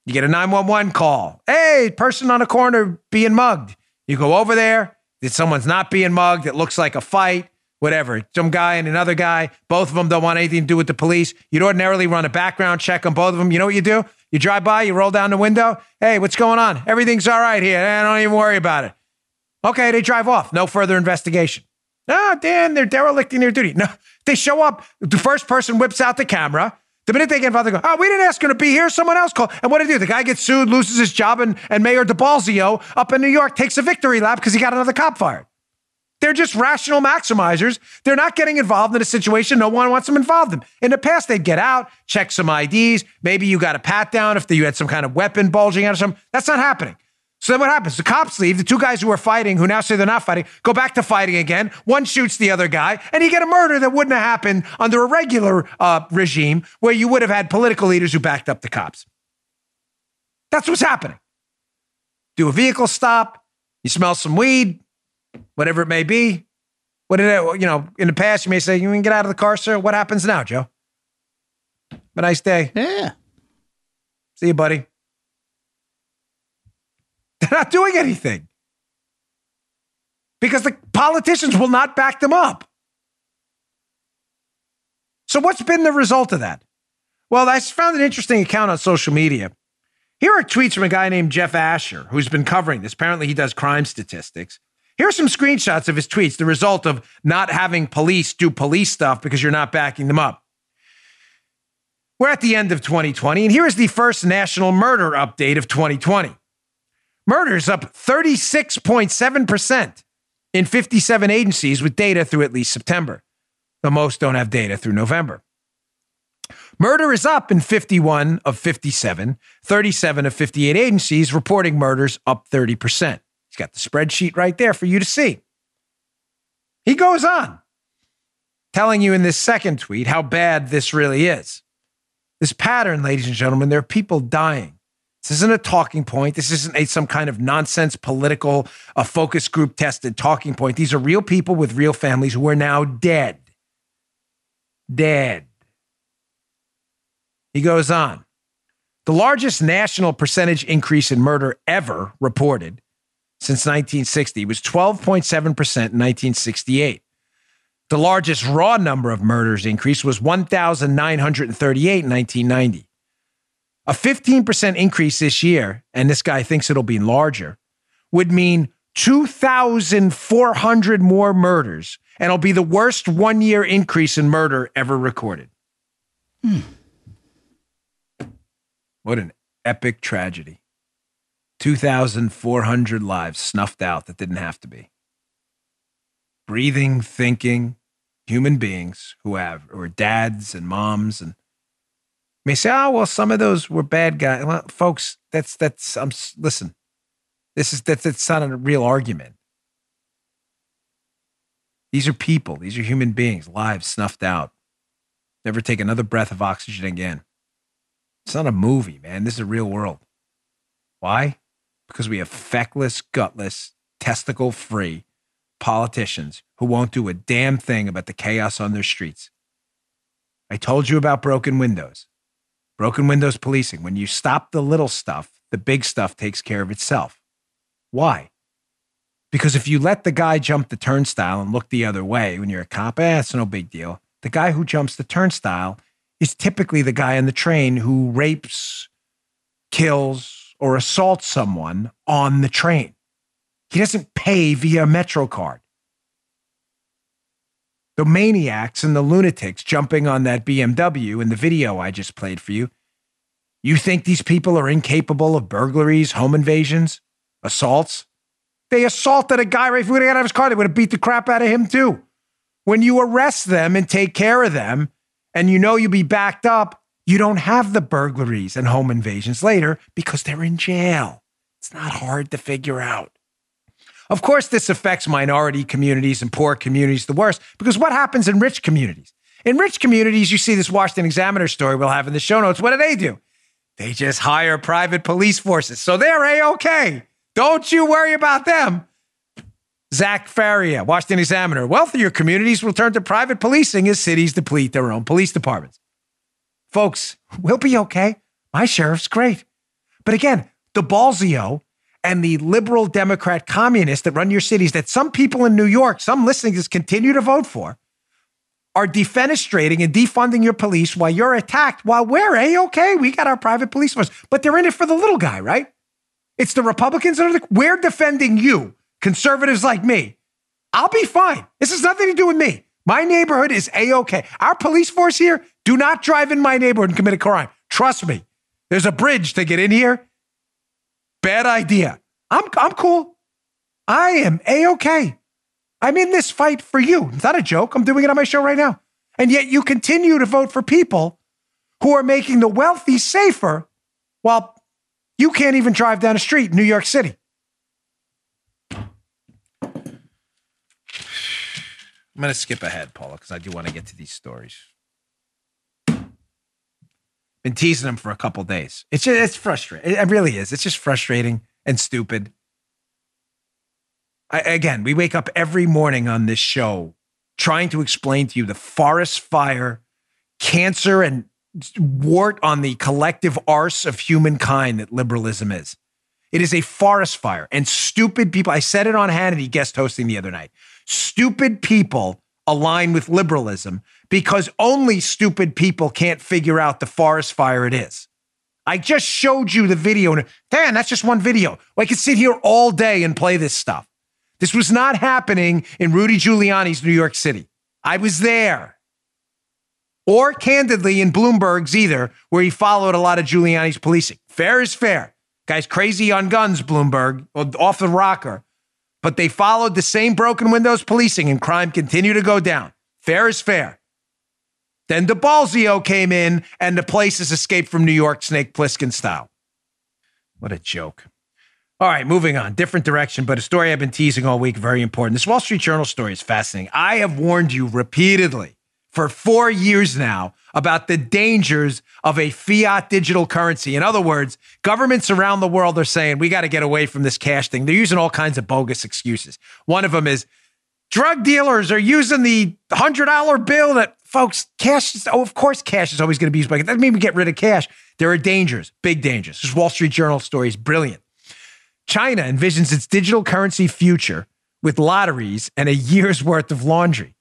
S2: you get a 911 call. Hey, person on a corner being mugged. You go over there, That someone's not being mugged, it looks like a fight whatever, some guy and another guy, both of them don't want anything to do with the police. You'd ordinarily run a background check on both of them. You know what you do? You drive by, you roll down the window. Hey, what's going on? Everything's all right here. Eh, don't even worry about it. Okay, they drive off. No further investigation. Ah, Dan, they're derelicting their duty. No, they show up. The first person whips out the camera. The minute they get involved, they go, oh, we didn't ask him to be here. Someone else called. And what do they do? The guy gets sued, loses his job, and, and Mayor de Blasio up in New York takes a victory lap because he got another cop fired. They're just rational maximizers. They're not getting involved in a situation no one wants them involved in. In the past, they'd get out, check some IDs. Maybe you got a pat down if you had some kind of weapon bulging out or something. That's not happening. So then what happens? The cops leave. The two guys who are fighting, who now say they're not fighting, go back to fighting again. One shoots the other guy, and you get a murder that wouldn't have happened under a regular uh, regime where you would have had political leaders who backed up the cops. That's what's happening. Do a vehicle stop. You smell some weed whatever it may be. What did it, you know, in the past, you may say, you can get out of the car, sir. What happens now, Joe? Have a nice day.
S3: Yeah.
S2: See you, buddy. They're not doing anything because the politicians will not back them up. So, what's been the result of that? Well, I found an interesting account on social media. Here are tweets from a guy named Jeff Asher, who's been covering this. Apparently, he does crime statistics. Here are some screenshots of his tweets, the result of not having police do police stuff because you're not backing them up. We're at the end of 2020, and here is the first national murder update of 2020. Murders up 36.7% in 57 agencies with data through at least September. The most don't have data through November. Murder is up in 51 of 57, 37 of 58 agencies reporting murders up 30% He's got the spreadsheet right there for you to see. He goes on, telling you in this second tweet how bad this really is. This pattern, ladies and gentlemen, there are people dying. This isn't a talking point. This isn't a, some kind of nonsense political, a focus group tested talking point. These are real people with real families who are now dead. Dead. He goes on. The largest national percentage increase in murder ever reported since 1960 was 12.7% in 1968. The largest raw number of murders increase was 1,938 in 1990. A 15% increase this year, and this guy thinks it'll be larger, would mean 2,400 more murders, and it'll be the worst one year increase in murder ever recorded. Hmm. What an epic tragedy. 2,400 lives snuffed out that didn't have to be. Breathing, thinking human beings who have, who are dads and moms and may say, oh, well, some of those were bad guys. Well, folks, that's, that's, um, listen, this is, that's, that's not a real argument. These are people. These are human beings, lives snuffed out. Never take another breath of oxygen again. It's not a movie, man. This is a real world. Why? Because we have feckless, gutless, testicle free politicians who won't do a damn thing about the chaos on their streets. I told you about broken windows. Broken windows policing. When you stop the little stuff, the big stuff takes care of itself. Why? Because if you let the guy jump the turnstile and look the other way when you're a cop, eh, it's no big deal. The guy who jumps the turnstile is typically the guy on the train who rapes, kills, or assaults someone on the train. He doesn't pay via Metro card. The maniacs and the lunatics jumping on that BMW in the video I just played for you. You think these people are incapable of burglaries, home invasions, assaults? They assaulted a guy right before he got out of his car. They would have beat the crap out of him too. When you arrest them and take care of them, and you know you'll be backed up, you don't have the burglaries and home invasions later because they're in jail. It's not hard to figure out. Of course, this affects minority communities and poor communities the worst because what happens in rich communities? In rich communities, you see this Washington Examiner story we'll have in the show notes. What do they do? They just hire private police forces. So they're A OK. Don't you worry about them. Zach Faria, Washington Examiner. Wealthier communities will turn to private policing as cities deplete their own police departments. Folks, we'll be okay. My sheriff's great. But again, de Blasio and the liberal Democrat communists that run your cities, that some people in New York, some listening this continue to vote for, are defenestrating and defunding your police while you're attacked, while we're A okay. We got our private police force, but they're in it for the little guy, right? It's the Republicans that are the, we're defending you, conservatives like me. I'll be fine. This has nothing to do with me. My neighborhood is A okay. Our police force here do not drive in my neighborhood and commit a crime. Trust me. There's a bridge to get in here bad idea. I'm, I'm cool. I am A OK. I'm in this fight for you. It's not a joke. I'm doing it on my show right now. And yet you continue to vote for people who are making the wealthy safer while you can't even drive down a street in New York City. I'm going to skip ahead, Paula, because I do want to get to these stories. Teasing them for a couple days. It's just, it's frustrating. It really is. It's just frustrating and stupid. I, again, we wake up every morning on this show trying to explain to you the forest fire, cancer, and wart on the collective arse of humankind that liberalism is. It is a forest fire, and stupid people. I said it on Hannity guest hosting the other night. Stupid people align with liberalism because only stupid people can't figure out the forest fire it is. I just showed you the video. Dan, that's just one video. I could sit here all day and play this stuff. This was not happening in Rudy Giuliani's New York City. I was there. Or candidly in Bloomberg's either, where he followed a lot of Giuliani's policing. Fair is fair. Guy's crazy on guns, Bloomberg, off the rocker. But they followed the same broken windows policing and crime continued to go down. Fair is fair. Then de Blasio came in and the place has escaped from New York Snake Plissken style. What a joke. All right, moving on. Different direction, but a story I've been teasing all week, very important. This Wall Street Journal story is fascinating. I have warned you repeatedly for four years now about the dangers of a fiat digital currency. In other words, governments around the world are saying, we got to get away from this cash thing. They're using all kinds of bogus excuses. One of them is drug dealers are using the $100 bill that folks, cash is, oh, of course, cash is always going to be used, but that doesn't mean we get rid of cash. There are dangers, big dangers. This Wall Street Journal story is brilliant. China envisions its digital currency future with lotteries and a year's worth of laundry.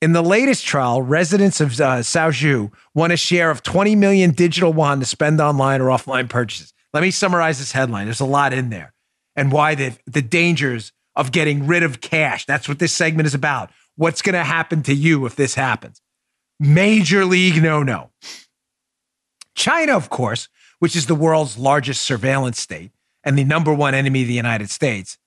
S2: In the latest trial, residents of uh, Suzhou won a share of 20 million digital yuan to spend online or offline purchases. Let me summarize this headline. There's a lot in there and why the, the dangers of getting rid of cash. That's what this segment is about. What's going to happen to you if this happens? Major league no no. China, of course, which is the world's largest surveillance state, and the number one enemy of the United States,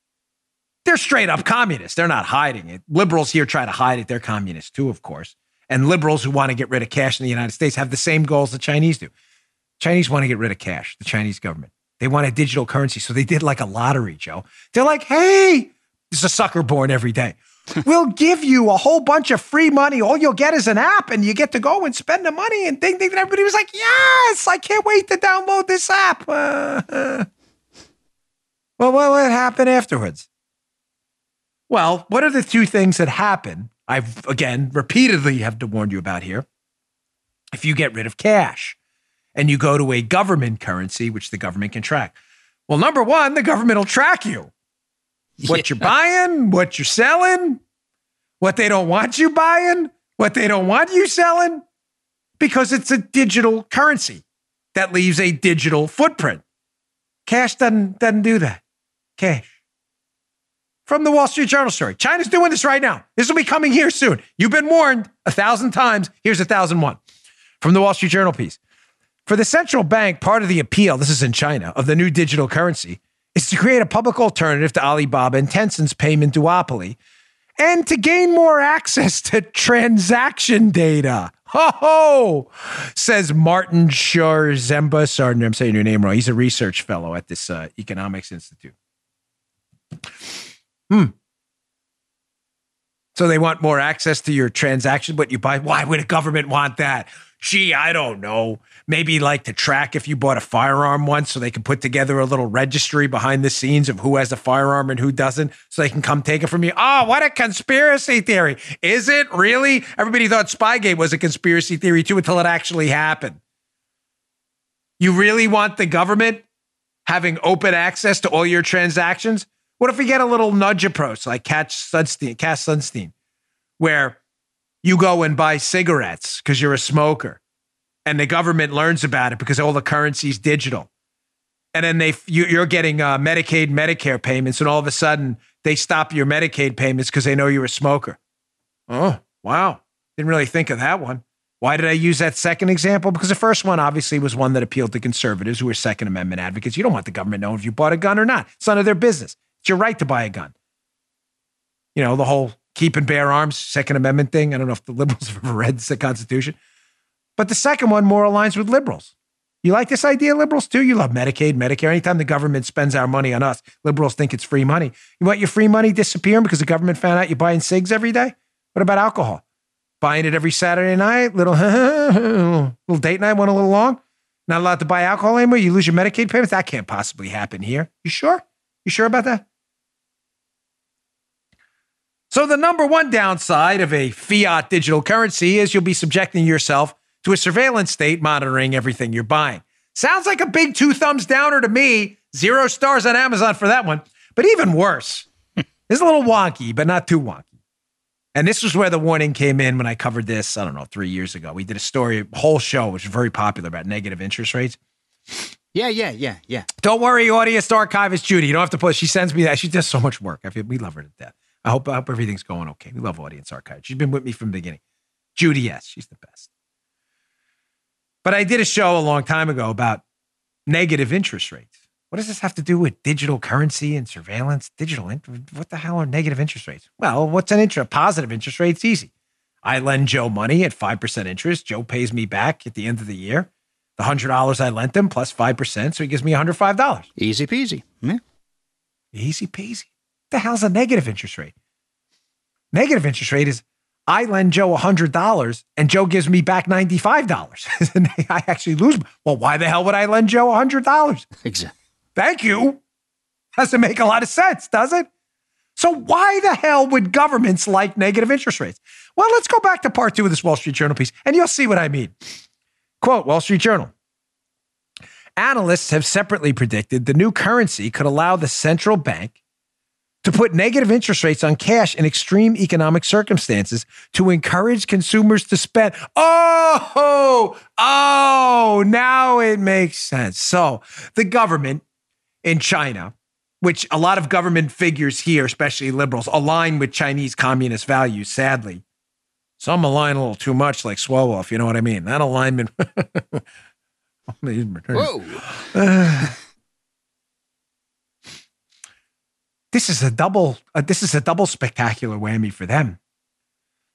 S2: they're straight up communists. They're not hiding it. Liberals here try to hide it. They're communists too, of course. And liberals who want to get rid of cash in the United States have the same goals the Chinese do. Chinese want to get rid of cash, the Chinese government. They want a digital currency. So they did like a lottery, Joe. They're like, hey, there's a sucker born every day. We'll give you a whole bunch of free money. All you'll get is an app, and you get to go and spend the money and ding, ding. And everybody was like, yes, I can't wait to download this app. Well, what, what happened afterwards? Well, what are the two things that happen? I've, again, repeatedly have to warn you about here. If you get rid of cash and you go to a government currency, which the government can track. Well, number one, the government will track you. What you're buying, what you're selling, what they don't want you buying, what they don't want you selling, because it's a digital currency that leaves a digital footprint. Cash doesn't, doesn't do that. Cash. From the Wall Street Journal story. China's doing this right now. This will be coming here soon. You've been warned a thousand times. Here's a thousand one. From the Wall Street Journal piece. For the central bank, part of the appeal, this is in China, of the new digital currency is to create a public alternative to Alibaba and Tencent's payment duopoly and to gain more access to transaction data. Ho ho, says Martin Sharzemba. Sorry, I'm saying your name wrong. He's a research fellow at this uh, Economics Institute. Hmm. So they want more access to your transaction, what you buy. Why would a government want that? Gee, I don't know. Maybe like to track if you bought a firearm once so they can put together a little registry behind the scenes of who has a firearm and who doesn't so they can come take it from you. Oh, what a conspiracy theory. Is it really? Everybody thought Spygate was a conspiracy theory too until it actually happened. You really want the government having open access to all your transactions? What if we get a little nudge approach like Cass Sunstein, Cass Sunstein, where you go and buy cigarettes because you're a smoker, and the government learns about it because all the currency's digital, and then they you, are getting uh, Medicaid, Medicare payments, and all of a sudden they stop your Medicaid payments because they know you're a smoker. Oh wow, didn't really think of that one. Why did I use that second example? Because the first one obviously was one that appealed to conservatives who are Second Amendment advocates. You don't want the government knowing if you bought a gun or not. It's none of their business. It's your right to buy a gun. You know, the whole keep and bear arms, Second Amendment thing. I don't know if the liberals have ever read the Constitution. But the second one more aligns with liberals. You like this idea, liberals, too? You love Medicaid, Medicare. Anytime the government spends our money on us, liberals think it's free money. You want your free money disappearing because the government found out you're buying cigs every day? What about alcohol? Buying it every Saturday night, little little date night, went a little long. Not allowed to buy alcohol anymore. You lose your Medicaid payments. That can't possibly happen here. You sure? You sure about that? So, the number one downside of a fiat digital currency is you'll be subjecting yourself to a surveillance state monitoring everything you're buying. Sounds like a big two thumbs downer to me. Zero stars on Amazon for that one. But even worse, it's a little wonky, but not too wonky. And this was where the warning came in when I covered this, I don't know, three years ago. We did a story, a whole show, which was very popular about negative interest rates.
S3: Yeah, yeah, yeah, yeah.
S2: Don't worry, audience archivist Judy. You don't have to put. She sends me that. She does so much work. I feel we love her to death. I hope, I hope everything's going okay. We love Audience Archive. She's been with me from the beginning. Judy, yes, she's the best. But I did a show a long time ago about negative interest rates. What does this have to do with digital currency and surveillance? Digital, what the hell are negative interest rates? Well, what's an interest? Positive interest rate? It's easy. I lend Joe money at 5% interest. Joe pays me back at the end of the year. The $100 I lent him plus 5%. So he gives me $105.
S3: Easy peasy. Yeah.
S2: Easy peasy the hell's a negative interest rate? Negative interest rate is I lend Joe $100 and Joe gives me back $95. and I actually lose. Well, why the hell would I lend Joe $100?
S3: Exactly.
S2: Thank you. Doesn't make a lot of sense, does it? So, why the hell would governments like negative interest rates? Well, let's go back to part two of this Wall Street Journal piece and you'll see what I mean. Quote Wall Street Journal Analysts have separately predicted the new currency could allow the central bank to put negative interest rates on cash in extreme economic circumstances to encourage consumers to spend. Oh, oh, now it makes sense. So the government in China, which a lot of government figures here, especially liberals, align with Chinese communist values, sadly. Some align a little too much, like Swalwell, you know what I mean. That alignment.
S3: Whoa.
S2: This is a double. Uh, this is a double spectacular whammy for them.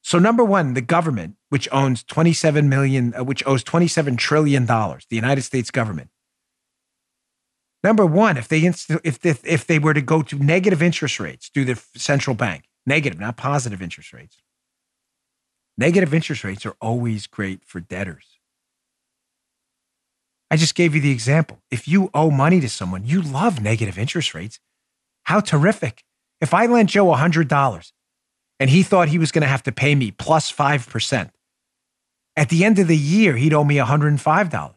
S2: So number one, the government, which owns 27 million, uh, which owes 27 trillion dollars, the United States government. Number one, if they inst- if they, if they were to go to negative interest rates through the central bank, negative, not positive interest rates. Negative interest rates are always great for debtors. I just gave you the example. If you owe money to someone, you love negative interest rates. How terrific. If I lent Joe $100 and he thought he was going to have to pay me plus 5%, at the end of the year, he'd owe me $105.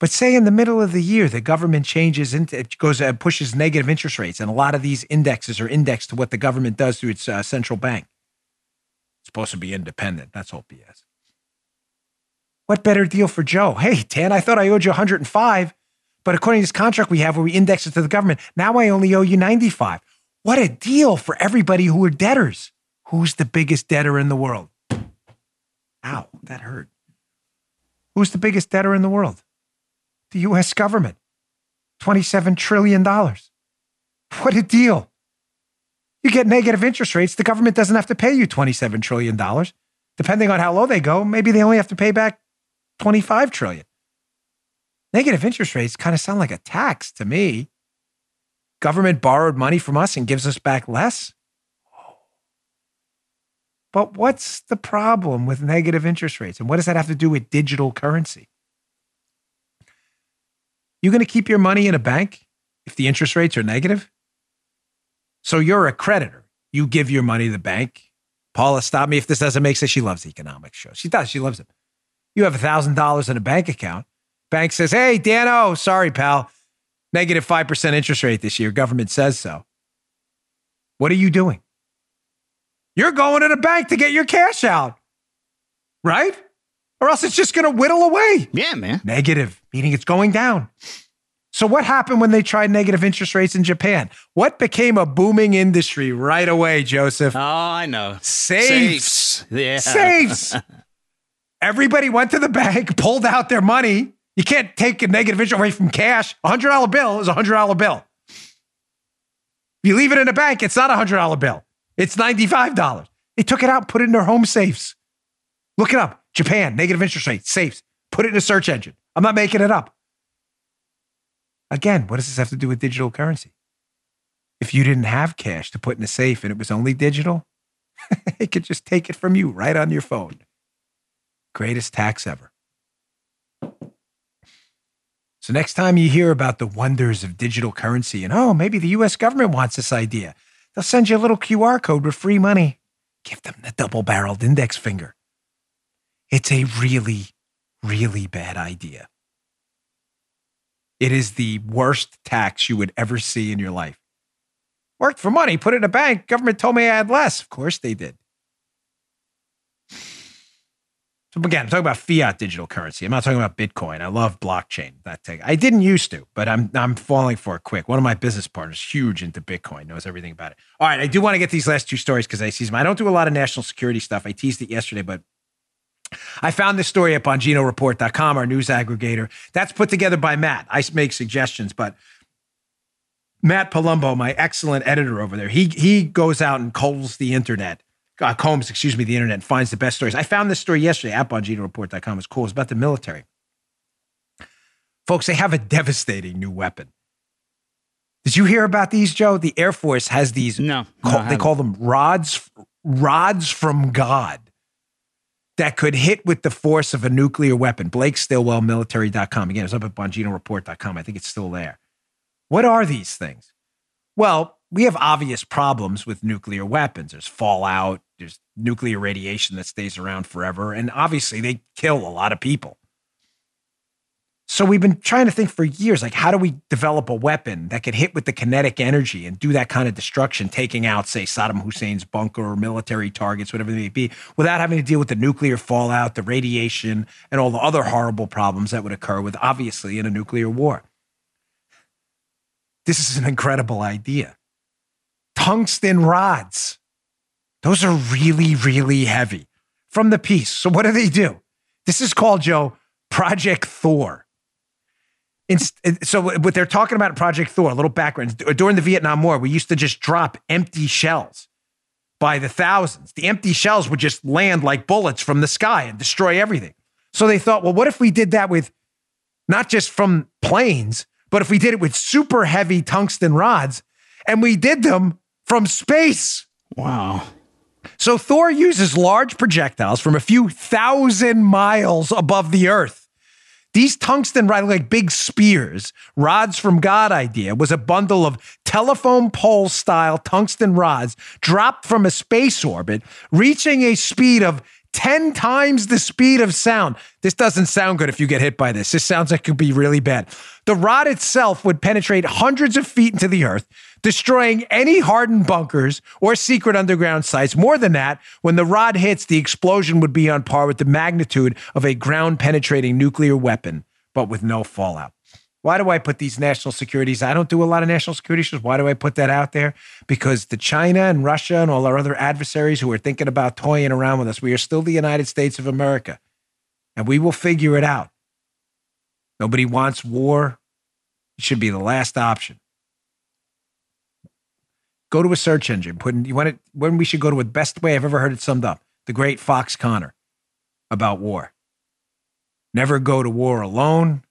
S2: But say in the middle of the year, the government changes into it goes and pushes negative interest rates, and a lot of these indexes are indexed to what the government does through its uh, central bank. It's supposed to be independent. That's all BS. What better deal for Joe? Hey, Dan, I thought I owed you 105, but according to this contract we have where we index it to the government, now I only owe you 95. What a deal for everybody who are debtors. Who's the biggest debtor in the world? Ow, that hurt. Who's the biggest debtor in the world? The US government. $27 trillion. What a deal. You get negative interest rates, the government doesn't have to pay you $27 trillion. Depending on how low they go, maybe they only have to pay back 25 trillion. Negative interest rates kind of sound like a tax to me. Government borrowed money from us and gives us back less. But what's the problem with negative interest rates? And what does that have to do with digital currency? You going to keep your money in a bank if the interest rates are negative? So you're a creditor. You give your money to the bank. Paula, stop me if this doesn't make sense. She loves economics shows. She does. She loves them. You have $1,000 in a bank account. Bank says, hey, Dano, sorry, pal. Negative 5% interest rate this year. Government says so. What are you doing? You're going to the bank to get your cash out, right? Or else it's just going to whittle away.
S3: Yeah, man.
S2: Negative, meaning it's going down. So, what happened when they tried negative interest rates in Japan? What became a booming industry right away, Joseph?
S3: Oh, I know.
S2: Safes.
S3: Yeah.
S2: Safes. Everybody went to the bank, pulled out their money. You can't take a negative interest rate from cash. A hundred dollar bill is a hundred dollar bill. If you leave it in a bank, it's not a hundred dollar bill. It's ninety five dollars. They took it out, put it in their home safes. Look it up. Japan negative interest rate safes. Put it in a search engine. I'm not making it up. Again, what does this have to do with digital currency? If you didn't have cash to put in a safe and it was only digital, it could just take it from you right on your phone. Greatest tax ever. So, next time you hear about the wonders of digital currency and, oh, maybe the US government wants this idea, they'll send you a little QR code with free money. Give them the double barreled index finger. It's a really, really bad idea. It is the worst tax you would ever see in your life. Worked for money, put it in a bank. Government told me I had less. Of course they did. So again, I'm talking about fiat digital currency. I'm not talking about Bitcoin. I love blockchain. That. I didn't used to, but I'm I'm falling for it quick. One of my business partners, huge into Bitcoin, knows everything about it. All right, I do want to get these last two stories because I see them. I don't do a lot of national security stuff. I teased it yesterday, but I found this story up on GinoReport.com, our news aggregator. That's put together by Matt. I make suggestions, but Matt Palumbo, my excellent editor over there, he he goes out and culls the internet, uh, combs, excuse me, the internet, finds the best stories. I found this story yesterday at BonginoReport.com. It's cool. It's about the military. Folks, they have a devastating new weapon. Did you hear about these, Joe? The Air Force has these.
S3: No,
S2: call-
S3: no,
S2: they call them rods, rods from God that could hit with the force of a nuclear weapon. Blake Stilwell, military.com. Again, it's up at BonginoReport.com. I think it's still there. What are these things? Well, we have obvious problems with nuclear weapons. There's fallout, there's nuclear radiation that stays around forever, and obviously they kill a lot of people. So we've been trying to think for years like how do we develop a weapon that could hit with the kinetic energy and do that kind of destruction taking out say Saddam Hussein's bunker or military targets whatever they may be without having to deal with the nuclear fallout, the radiation and all the other horrible problems that would occur with obviously in a nuclear war. This is an incredible idea. Tungsten rods. Those are really really heavy from the piece. So what do they do? This is called Joe Project Thor. So what they're talking about Project Thor, a little background. During the Vietnam War, we used to just drop empty shells by the thousands. The empty shells would just land like bullets from the sky and destroy everything. So they thought, well, what if we did that with not just from planes, but if we did it with super heavy tungsten rods and we did them from space?
S3: Wow.
S2: So Thor uses large projectiles from a few thousand miles above the earth. These tungsten rods, like big spears, rods from God idea, was a bundle of telephone pole style tungsten rods dropped from a space orbit, reaching a speed of 10 times the speed of sound. This doesn't sound good if you get hit by this. This sounds like it could be really bad. The rod itself would penetrate hundreds of feet into the earth, destroying any hardened bunkers or secret underground sites. More than that, when the rod hits, the explosion would be on par with the magnitude of a ground penetrating nuclear weapon, but with no fallout. Why do I put these national securities? I don't do a lot of national security issues. Why do I put that out there? Because the China and Russia and all our other adversaries who are thinking about toying around with us, we are still the United States of America, and we will figure it out. Nobody wants war. It should be the last option. Go to a search engine. Put in, you want it when we should go to the best way I've ever heard it summed up. The great Fox Conner about war. Never go to war alone.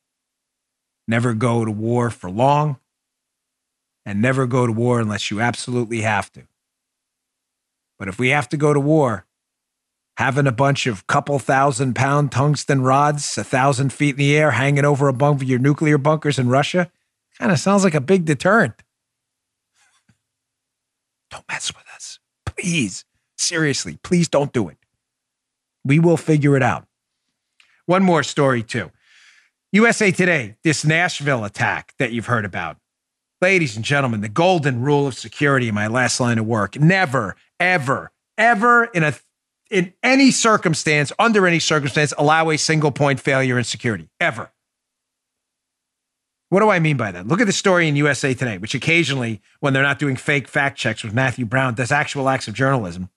S2: Never go to war for long. And never go to war unless you absolutely have to. But if we have to go to war, having a bunch of couple thousand pound tungsten rods a thousand feet in the air hanging over a bunk of your nuclear bunkers in Russia kind of sounds like a big deterrent. Don't mess with us. Please. Seriously, please don't do it. We will figure it out. One more story, too. USA Today, this Nashville attack that you've heard about. Ladies and gentlemen, the golden rule of security in my last line of work never, ever, ever in a in any circumstance, under any circumstance, allow a single point failure in security. Ever. What do I mean by that? Look at the story in USA Today, which occasionally, when they're not doing fake fact checks with Matthew Brown, does actual acts of journalism.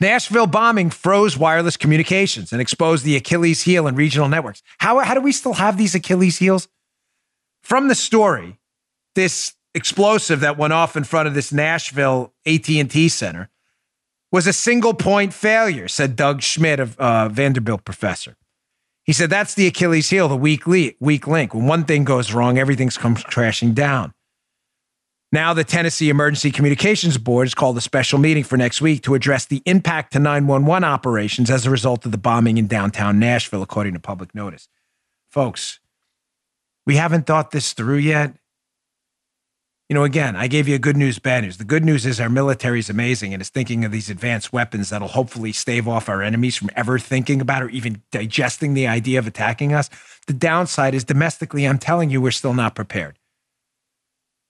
S2: Nashville bombing froze wireless communications and exposed the Achilles heel in regional networks. How, how do we still have these Achilles heels? From the story, this explosive that went off in front of this Nashville AT&T center was a single point failure, said Doug Schmidt, a uh, Vanderbilt professor. He said that's the Achilles heel, the weak, le- weak link. When one thing goes wrong, everything comes crashing down. Now, the Tennessee Emergency Communications Board has called a special meeting for next week to address the impact to 911 operations as a result of the bombing in downtown Nashville, according to public notice. Folks, we haven't thought this through yet. You know, again, I gave you a good news, bad news. The good news is our military is amazing and is thinking of these advanced weapons that'll hopefully stave off our enemies from ever thinking about or even digesting the idea of attacking us. The downside is domestically, I'm telling you, we're still not prepared.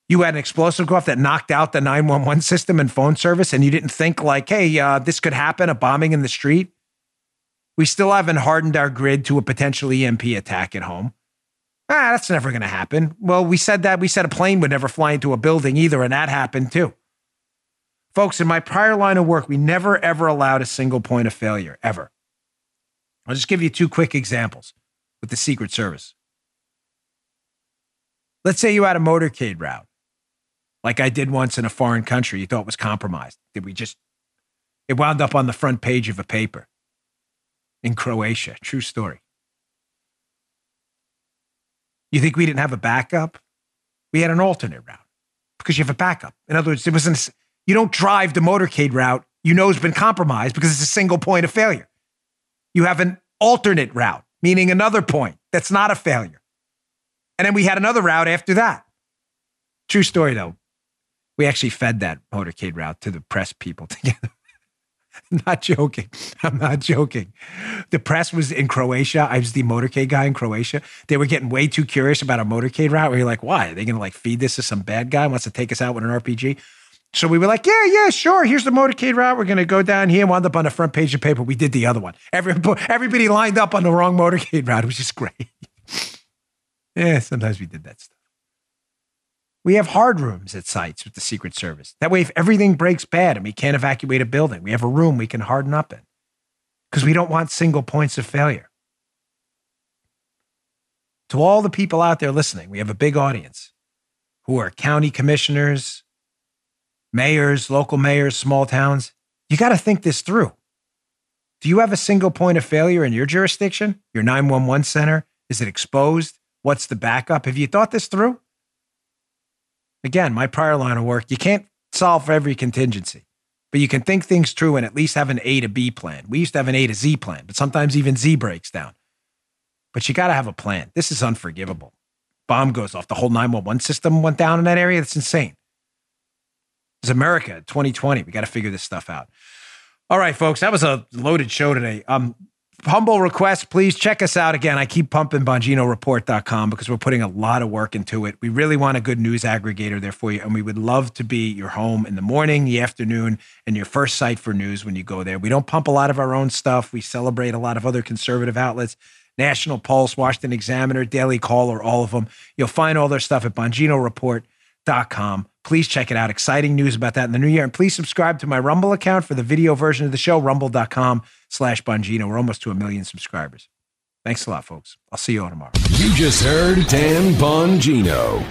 S2: You had an explosive go off that knocked out the 911 system and phone service, and you didn't think, like, hey, uh, this could happen, a bombing in the street. We still haven't hardened our grid to a potential EMP attack at home. Ah, that's never going to happen. Well, we said that. We said a plane would never fly into a building either, and that happened too. Folks, in my prior line of work, we never ever allowed a single point of failure, ever. I'll just give you two quick examples with the Secret Service. Let's say you had a motorcade route, like I did once in a foreign country, you thought was compromised. Did we just, it wound up on the front page of a paper in Croatia. True story. You think we didn't have a backup? We had an alternate route because you have a backup. In other words, it wasn't, you don't drive the motorcade route you know has been compromised because it's a single point of failure. You have an alternate route, meaning another point that's not a failure. And then we had another route after that. True story, though. We actually fed that motorcade route to the press people together. Not joking. I'm not joking. The press was in Croatia. I was the motorcade guy in Croatia. They were getting way too curious about a motorcade route. Where you're like, why? Are they going to like feed this to some bad guy wants to take us out with an RPG? So we were like, yeah, yeah, sure. Here's the motorcade route. We're going to go down here. And wound up on the front page of paper. We did the other one. Every, everybody lined up on the wrong motorcade route. It was just great. yeah, sometimes we did that stuff. We have hard rooms at sites with the Secret Service. That way, if everything breaks bad and we can't evacuate a building, we have a room we can harden up in because we don't want single points of failure. To all the people out there listening, we have a big audience who are county commissioners, mayors, local mayors, small towns. You got to think this through. Do you have a single point of failure in your jurisdiction? Your 911 center? Is it exposed? What's the backup? Have you thought this through? Again, my prior line of work, you can't solve for every contingency, but you can think things through and at least have an A to B plan. We used to have an A to Z plan, but sometimes even Z breaks down. But you got to have a plan. This is unforgivable. Bomb goes off. The whole 911 system went down in that area. That's insane. It's America 2020. We got to figure this stuff out. All right, folks, that was a loaded show today. Um, humble request, please check us out again. I keep pumping BonginoReport.com because we're putting a lot of work into it. We really want a good news aggregator there for you, and we would love to be your home in the morning, the afternoon, and your first site for news when you go there. We don't pump a lot of our own stuff. We celebrate a lot of other conservative outlets. National Pulse, Washington Examiner, Daily Caller, all of them. You'll find all their stuff at BonginoReport.com. Please check it out. Exciting news about that in the new year. And please subscribe to my Rumble account for the video version of the show, rumble.com slash Bongino. We're almost to a million subscribers. Thanks a lot, folks. I'll see you all tomorrow.
S1: You just heard Dan Bongino.